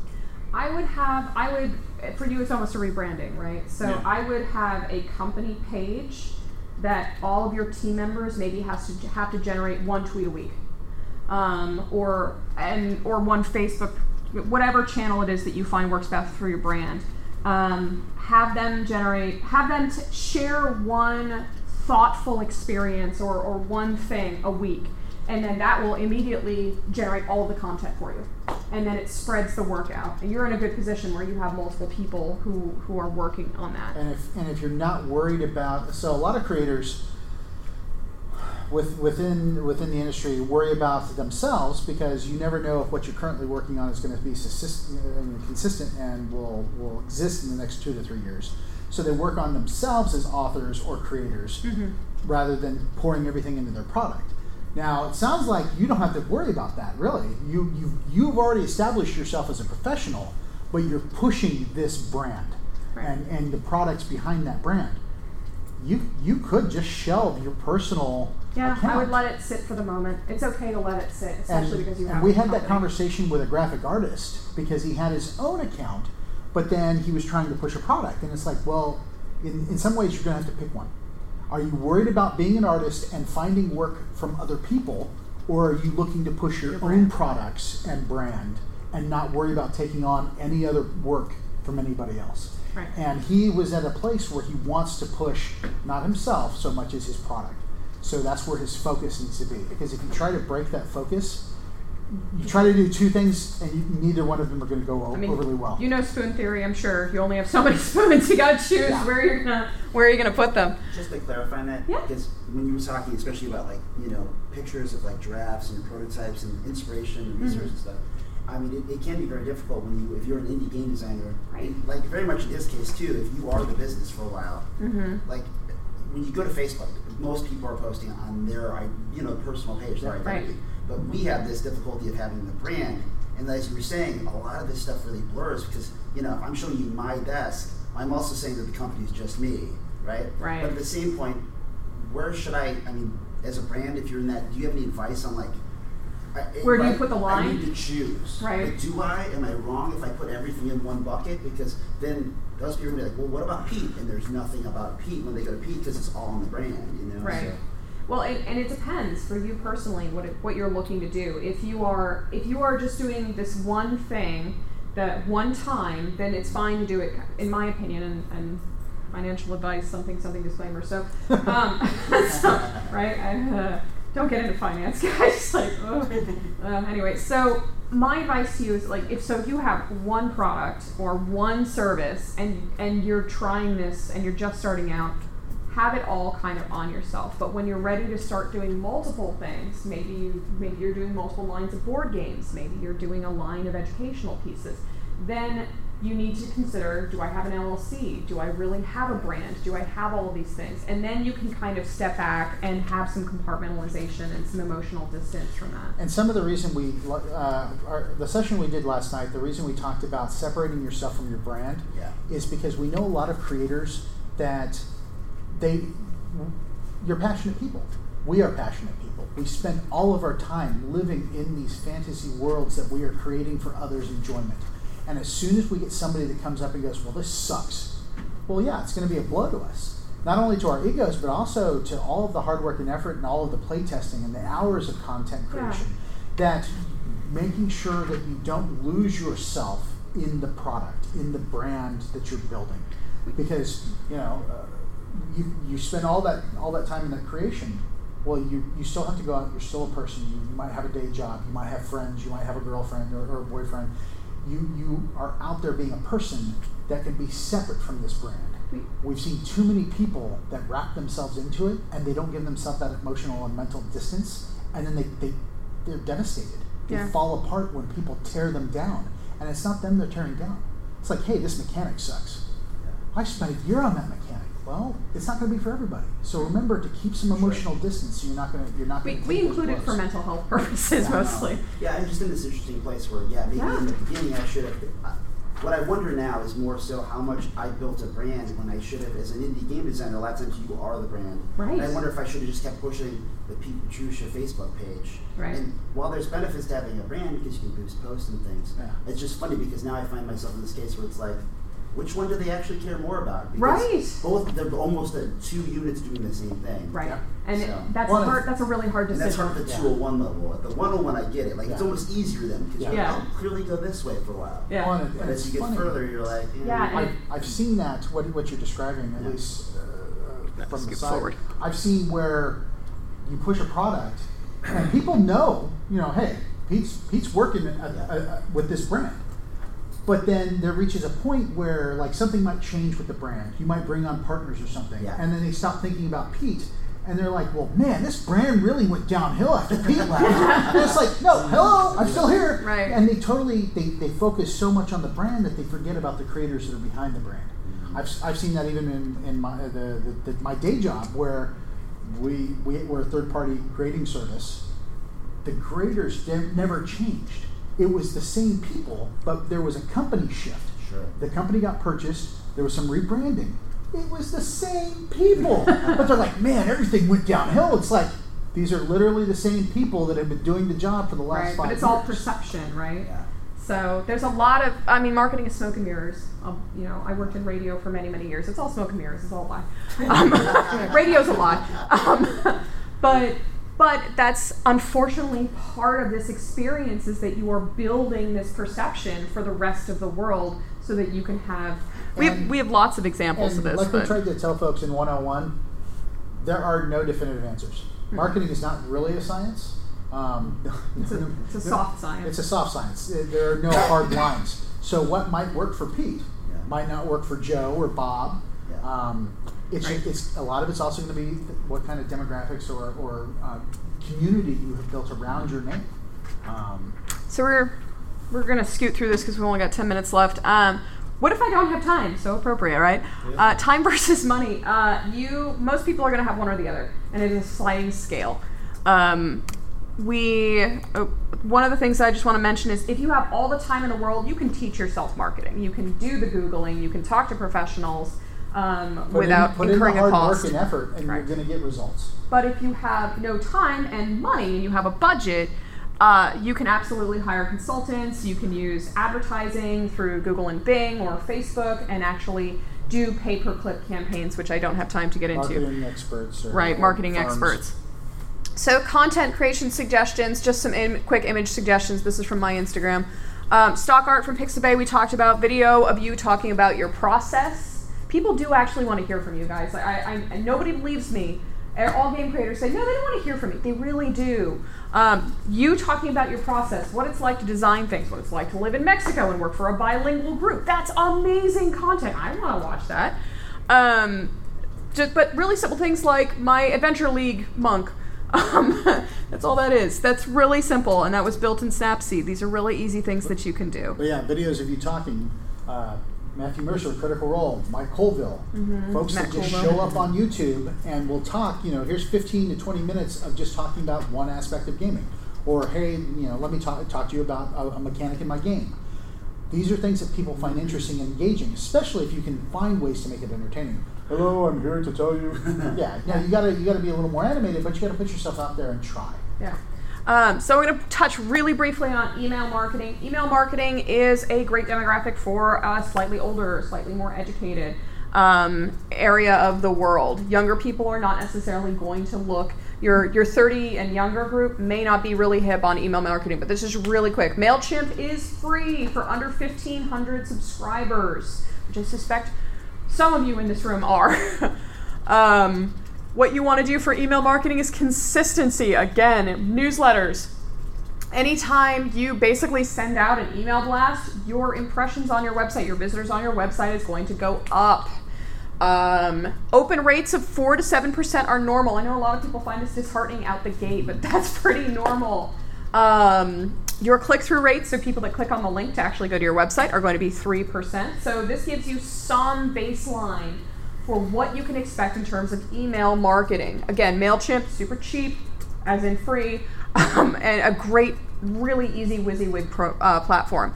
I would have, I would, for you, it's almost a rebranding, right? So Yeah. I would have a company page that all of your team members maybe has to have to generate one tweet a week, um, or and or one Facebook, whatever channel it is that you find works best for your brand. Um, have them generate, have them t- share one thoughtful experience or, or one thing a week and then that will immediately generate all the content for you. And then it spreads the work out. And you're in a good position where you have multiple people who who are working on that. And if and if you're not worried about so a lot of creators with within within the industry worry about themselves because you never know if what you're currently working on is going to be consistent and will will exist in the next two to three years. So they work on themselves as authors or creators mm-hmm. rather than pouring everything into their product. Now it sounds like you don't have to worry about that really. You you you've already established yourself as a professional, but you're pushing this brand Right. and and the products behind that brand. You you could just shelve your personal yeah account. i would let it sit for the moment it's okay to let it sit especially and, because you and we had that conversation with a graphic artist because he had his own account, but then he was trying to push a product, and it's like, well, in, in some ways you're going to have to pick one. Are you worried about being an artist and finding work from other people, or are you looking to push your, Your own products and brand and not worry about taking on any other work from anybody else? Right. And he was at a place where he wants to push not himself so much as his product. So that's where his focus needs to be. Because if you try to break that focus, you try to do two things, and you, neither one of them are going to go o- I mean, overly well. you know spoon theory i'm sure you only have so many *laughs* spoons you gotta choose Yeah. where you're gonna where are you're gonna put them Just to clarify that, Yeah. because when you were talking, especially about like you know pictures of like drafts and prototypes and inspiration and Mm-hmm. research and stuff, I mean, it, it can be very difficult when you, if you're an indie game designer, Right. it- like very much in this case too, if you are the business for a while, Mm-hmm. like when you go to Facebook, most people are posting on their, you know, personal page, their Right. identity. But we have this difficulty of having the brand, and as you were saying, a lot of this stuff really blurs because you know, if I'm showing you my desk, I'm also saying that the company is just me, right? Right. But at the same point, where should I? I mean, as a brand, if you're in that, do you have any advice on like? Where do you like, put the line? I need to choose. Right. Like, do I? Am I wrong if I put everything in one bucket? Because then those people will be like, well, what about Pete? And there's nothing about Pete when they go to Pete because it's all on the brand, you know. Right. So, Well, and, and it depends for you personally what it, what you're looking to do. If you are if you are just doing this one thing that one time, then it's fine to do it. In my opinion, and, and financial advice, something something disclaimer. So, *laughs* um, *laughs* so right, I, uh, don't get into finance, *laughs* guys. like, uh, anyway, so my advice to you is like if so if you have one product or one service and and you're trying this and you're just starting out have it all kind of on yourself. But when you're ready to start doing multiple things, maybe you maybe you're doing multiple lines of board games, maybe you're doing a line of educational pieces, then you need to consider do I have an LLC? Do I really have a brand? Do I have all of these things? And then you can kind of step back and have some compartmentalization and some emotional distance from that. And some of the reason we, uh, our, the session we did last night, the reason we talked about separating yourself from your brand Yeah. is because we know a lot of creators that they, you're passionate people. We are passionate people. We spend all of our time living in these fantasy worlds that we are creating for others' enjoyment. And as soon as we get somebody that comes up and goes, well, this sucks, well, yeah, it's going to be a blow to us. Not only to our egos, but also to all of the hard work and effort and all of the play testing and the hours of content Yeah. creation. That making sure that you don't lose yourself in the product, in the brand that you're building. Because, you know, uh, you, you spend all that all that time in that creation. Well, you, you still have to go out. You're still a person. You, you might have a day job. You might have friends. You might have a girlfriend or, or a boyfriend. You you are out there being a person that can be separate from this brand. We- We've seen too many people that wrap themselves into it and they don't give themselves that emotional and mental distance, and then they, they they're devastated. They Yeah. fall apart when people tear them down, and it's not them they're tearing down. It's like, hey, this mechanic sucks. I spent a year on that mechanic. Well, it's not going to be for everybody. So remember to keep some emotional distance. So you're not going to you're not We, going to. we include it for mental health purposes Yeah, I know. mostly. Yeah, I'm just in this interesting place where, yeah, maybe Yeah. in the beginning I should have. Uh, what I wonder now is more so how much I built a brand when I should have, as an indie game designer. A lot of times you are the brand. Right. And I wonder if I should have just kept pushing the Pete Petrucia Facebook page. Right. And while there's benefits to having a brand because you can boost posts and things, Yeah. it's just funny because now I find myself in this case where it's like, which one do they actually care more about? Because Right. Both they're almost uh, two units doing the same thing. Right. Yeah. And So- that's Well, hard. That's a really hard And decision. that's hard at the Yeah. 201 level. At the 101, I get it. Like, it's almost easier then because Yeah. you Yeah. I'll clearly go this way for a while. yeah. Well, and it- But and as you get funny. further, you're like. Yeah, I've, I've seen that what what you're describing at Yeah. least uh, uh, from the side. forward. I've seen where you push a product and people know, you know, hey, Pete's Pete's working uh Yeah. uh, with this brand. But then there reaches a point where like something might change with the brand. You might bring on partners or something, Yeah. and then they stop thinking about Pete. And they're like, well, man, this brand really went downhill after *laughs* Pete left. and it's like, no, mm-hmm. hello, I'm still here. Right. And they totally, they, they focus so much on the brand that they forget about the creators that are behind the brand. Mm-hmm. I've, I've seen that even in, in my, uh, the, the, the, my day job where we, we, we're a third party grading service. The graders ne- never changed. It was the same people, but there was a company shift. Sure. The company got purchased, there was some rebranding. It was the same people. but they're like, man, everything went downhill. It's like, these are literally the same people that have been doing the job for the last right. five But it's years. all perception, right? Yeah. So there's a lot of, I mean, marketing is smoke and mirrors. Um, you know, I worked in radio for many, many years. It's all smoke and mirrors. It's all a lie. *laughs* Um, *laughs* radio's a lie. Um, *laughs* but but that's unfortunately part of this experience is that you are building this perception for the rest of the world so that you can have. We have, we have lots of examples of this. like we but- tried to tell folks in 101, there are no definitive answers. Marketing is not really a science. Um, *laughs* It's a- it's a soft science. It's a soft science. There are no hard lines. So what might work for Pete Yeah. might not work for Joe or Bob. Yeah. Um, it's, Right. it's a lot of it's also going to be what kind of demographics or, or uh, community you have built around your name. Um, So we're we're gonna scoot through this because we've only got ten minutes left. Um, what if I don't have time? So appropriate, right? Uh, time *laughs* versus money. Uh, you most people are gonna have one or the other, and it is a sliding scale. Um, we uh, one of the things I just want to mention is if you have all the time in the world, you can teach yourself marketing. You can do the googling. You can talk to professionals um, without in, incurring in a cost. work and effort, and Right. you're going to get results. But if you have no time and money and you have a budget, uh, you can absolutely hire consultants. You can use advertising through Google and Bing or Facebook and actually do pay per click campaigns, which I don't have time to get into. Marketing experts, or Right, marketing firms. experts. So, content creation suggestions, just some Im- quick image suggestions. This is from my Instagram. Um, stock art from Pixabay, we talked about. Video of you talking about your process. People do actually want to hear from you guys. Like, I, I, nobody believes me. All game creators say, no, they don't want to hear from me. They really do. Um, you talking about your process, what it's like to design things, what it's like to live in Mexico and work for a bilingual group. That's amazing content. I want to watch that. Um, just, but really simple things like my Adventure League monk. *laughs* Um, that's all that is. That's really simple, and that was built in Snapseed. These are really easy things that you can do. But yeah, videos of you talking. Uh, Matthew Mercer, Critical Role, Mike Colville, folks Mm-hmm. Matt that just Colville. show up on YouTube and will talk. You know, here's 15 to 20 minutes of just talking about one aspect of gaming, or hey, you know, let me talk talk to you about a, a mechanic in my game. These are things that people find interesting and engaging, especially if you can find ways to make it entertaining. Hello, I'm here to tell you. *laughs* yeah, yeah, you gotta you gotta be a little more animated, but you gotta put yourself out there and try. Yeah. Um, so we're going to touch really briefly on email marketing. Email marketing is a great demographic for a slightly older, slightly more educated um, area of the world. Younger people are not necessarily going to look. Your your 30 and younger group may not be really hip on email marketing, but this is really quick. Mailchimp is free for under 1,500 subscribers, which I suspect some of you in this room are. *laughs* um, what you want to do for email marketing is consistency. Again, newsletters. Anytime you basically send out an email blast, your impressions on your website, your visitors on your website is going to go up. Um, open rates of 4 to 7% are normal. I know a lot of people find this disheartening out the gate, but *laughs* that's pretty normal. Um, your click through rates, so people that click on the link to actually go to your website, are going to be 3%. So this gives you some baseline for what you can expect in terms of email marketing. Again, MailChimp, super cheap, as in free, *laughs* um, and a great, really easy WYSIWYG pro, uh, platform.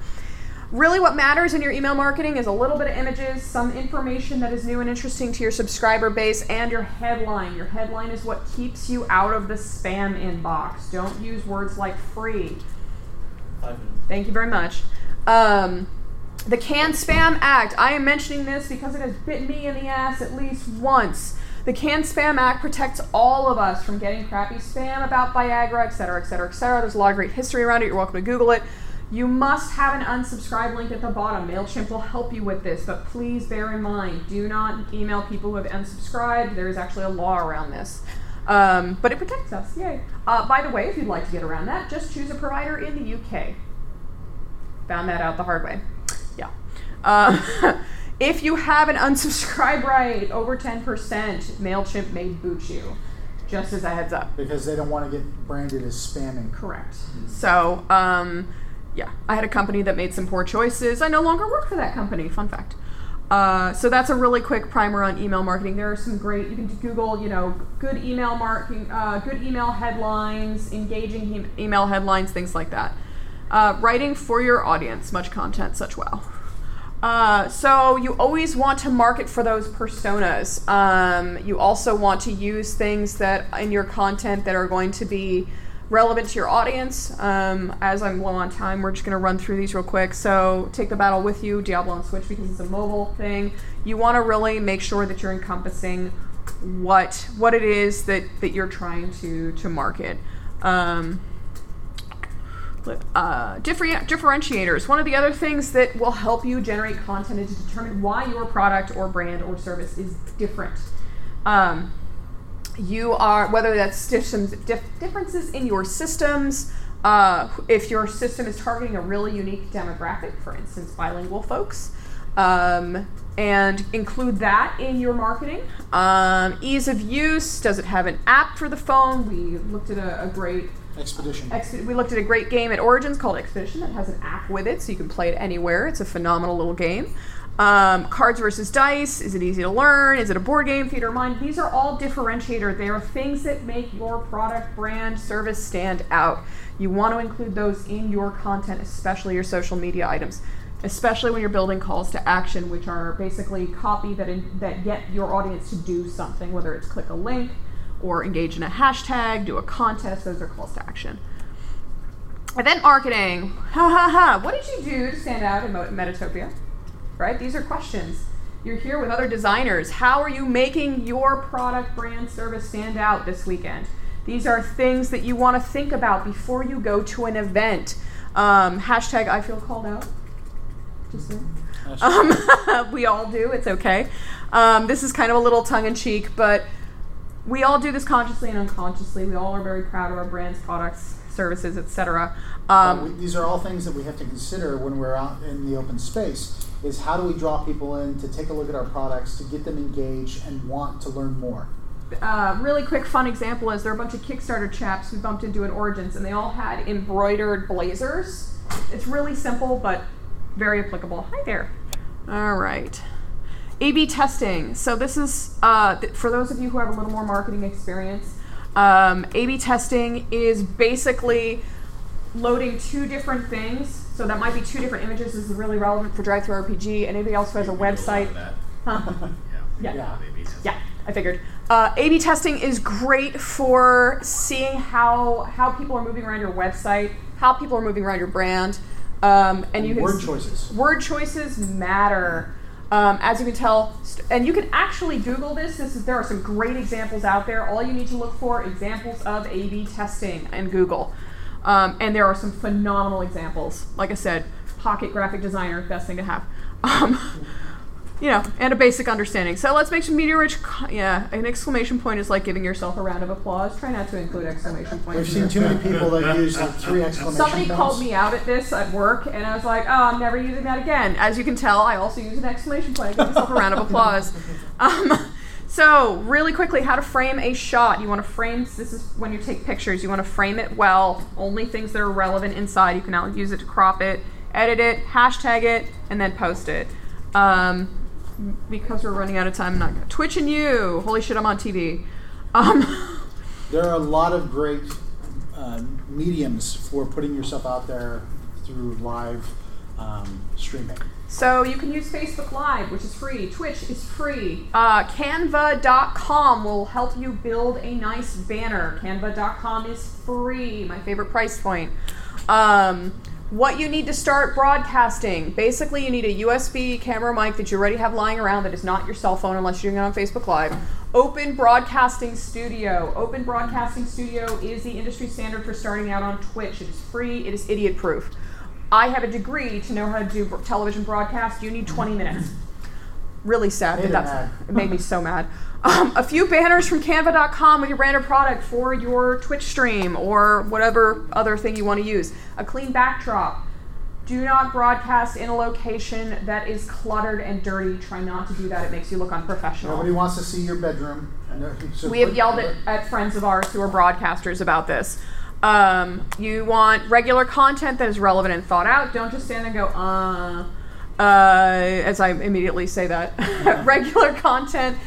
Really, what matters in your email marketing is a little bit of images, some information that is new and interesting to your subscriber base, and your headline. Your headline is what keeps you out of the spam inbox. Don't use words like free. Thank you very much. Um, the Can Spam Act. I am mentioning this because it has bitten me in the ass at least once. The Can Spam Act protects all of us from getting crappy spam about Viagra, et cetera, et cetera, et cetera. There's a lot of great history around it. You're welcome to Google it. You must have an unsubscribe link at the bottom. MailChimp will help you with this, but please bear in mind do not email people who have unsubscribed. There is actually a law around this. Um, but it protects us. Yay. Uh, by the way, if you'd like to get around that, just choose a provider in the UK. Found that out the hard way. Uh, *laughs* if you have an unsubscribe rate over 10%, MailChimp may boot you. Just as a heads up. because they don't want to get branded as spamming. Correct. So, um, yeah, I had a company that made some poor choices. I no longer work for that company. Fun fact. Uh, so that's a really quick primer on email marketing. There are some great. You can Google, you know, good email marketing, uh, good email headlines, engaging e- email headlines, things like that. Uh, writing for your audience, much content, such well. Uh, so you always want to market for those personas. Um, you also want to use things that in your content that are going to be relevant to your audience. Um, as I'm low on time, we're just going to run through these real quick. So take the battle with you, Diablo on Switch, because it's a mobile thing. You want to really make sure that you're encompassing what what it is that that you're trying to to market. Um, uh, different differentiators. One of the other things that will help you generate content is to determine why your product or brand or service is different. Um, you are whether that's differences in your systems. Uh, if your system is targeting a really unique demographic, for instance, bilingual folks, um, and include that in your marketing. Um, ease of use. Does it have an app for the phone? We looked at a, a great Expedition. Expe- we looked at a great game at Origins called Expedition that has an app with it, so you can play it anywhere. It's a phenomenal little game. Um, cards versus dice. Is it easy to learn? Is it a board game? Theater of mind. These are all differentiator. They are things that make your product, brand, service stand out. You want to include those in your content, especially your social media items, especially when you're building calls to action, which are basically copy that in, that get your audience to do something, whether it's click a link or engage in a hashtag, do a contest. Those are calls to action. Event marketing. Ha ha ha. What did you do to stand out in Metatopia? Right? These are questions. You're here with other designers. How are you making your product, brand, service stand out this weekend? These are things that you want to think about before you go to an event. Um, hashtag I feel called out. Just saying. Um, *laughs* we all do. It's okay. Um, this is kind of a little tongue in cheek, but we all do this consciously and unconsciously. We all are very proud of our brands, products, services, etc. Um, we- these are all things that we have to consider when we're out in the open space. Is how do we draw people in to take a look at our products, to get them engaged and want to learn more? uh, really quick fun example is there are a bunch of Kickstarter chaps we bumped into at Origins, and they all had embroidered blazers. It's really simple, but very applicable. Hi there. All right. A/B testing. So this is uh, th- for those of you who have a little more marketing experience. Um, A/B testing is basically loading two different things. So that might be two different images. This is really relevant for DriveThruRPG. Anybody else who has a website? Huh? *laughs* Yeah. Yeah. Yeah, I figured. Uh, A/B testing is great for seeing how how people are moving around your website, how people are moving around your brand, um, and you can Word s- choices. Word choices matter. Um, as you can tell, st- and you can actually Google this. This is, there are some great examples out there. All you need to look for examples of A/B testing in Google, um, and there are some phenomenal examples. Like I said, Pocket Graphic Designer, best thing to have. Um, *laughs* you know, and a basic understanding. So let's make some media rich. co- Yeah, an exclamation point is like giving yourself a round of applause. Try not to include exclamation points. We've seen too many people that use like three *laughs* exclamation points. Somebody points. called me out at this at work, and I was like, "Oh, I'm never using that again." As you can tell, I also use an exclamation point. Give myself a round of applause. *laughs* Um, so, really quickly, how to frame a shot. You want to frame. This is when you take pictures. You want to frame it well. Only things that are relevant inside. You can now use it to crop it, edit it, hashtag it, and then post it. Um, because we're running out of time, I'm not gonna Twitch and you. Holy shit, I'm on TV. Um, *laughs* There are a lot of great uh, mediums for putting yourself out there through live um, streaming. So you can use Facebook Live, which is free. Twitch is free. Uh, Canva.com will help you build a nice banner. Canva.com is free. My favorite price point. Um, what you need to start broadcasting. Basically, you need a USB camera mic that you already have lying around that is not your cell phone unless you're doing it on Facebook Live. Open Broadcasting Studio. Open Broadcasting Studio is the industry standard for starting out on Twitch. It is free, it is idiot proof. I have a degree to know how to do television broadcast. You need 20 minutes. Really sad, That that's it made me so mad. Um, a few banners from Canva.com with your branded product for your Twitch stream or whatever other thing you want to use. A clean backdrop. Do not broadcast in a location that is cluttered and dirty. Try not to do that. It makes you look unprofessional. Nobody wants to see your bedroom. We have yelled at, at friends of ours who are broadcasters about this. Um, you want regular content that is relevant and thought out. Don't just stand there and go, uh, uh, as I immediately say that. *laughs* regular content.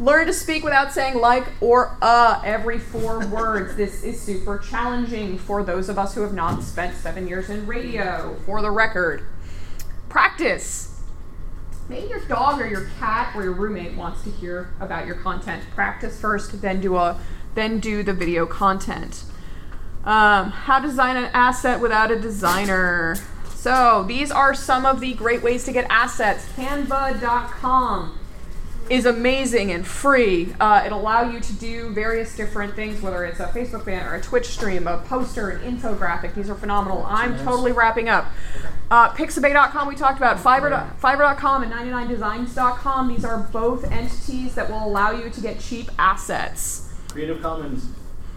Learn to speak without saying like or uh every four *laughs* words. This is super challenging for those of us who have not spent seven years in radio, for the record. Practice. Maybe your dog or your cat or your roommate wants to hear about your content. Practice first, then do a then do the video content. Um, how to design an asset without a designer. So these are some of the great ways to get assets. Canva.com is amazing and free. Uh, it allow you to do various different things, whether it's a Facebook banner, or a Twitch stream, a poster, an infographic. These are phenomenal. I'm totally wrapping up. Uh, Pixabay.com we talked about. Fiverr, Fiverr.com and 99designs.com. These are both entities that will allow you to get cheap assets. Creative Commons.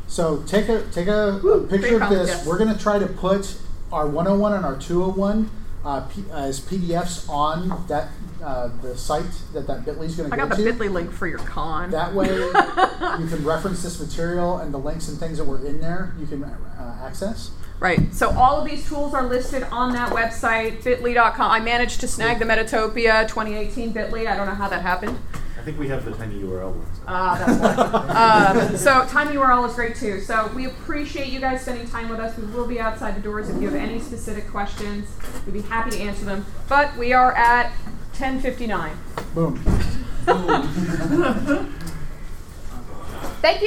So take a take a, a picture great of problem, this. yes. We're going to try to put our 101 and our 201 uh, P, as PDFs on that uh, the site that that Bitly is going to go to. I go got the to. Bitly link for your con. That way, *laughs* you can reference this material and the links and things that were in there. You can uh, access. Right. So all of these tools are listed on that website, bitly.com. I managed to snag the Metatopia 2018 Bitly. I don't know how that happened. I think we have the tiny URL ones. Ah, that's why. um, so tiny URL is great too. So we appreciate you guys spending time with us. We will be outside the doors if you have any specific questions. We'd be happy to answer them. But we are at 10:59. Boom. Thank you.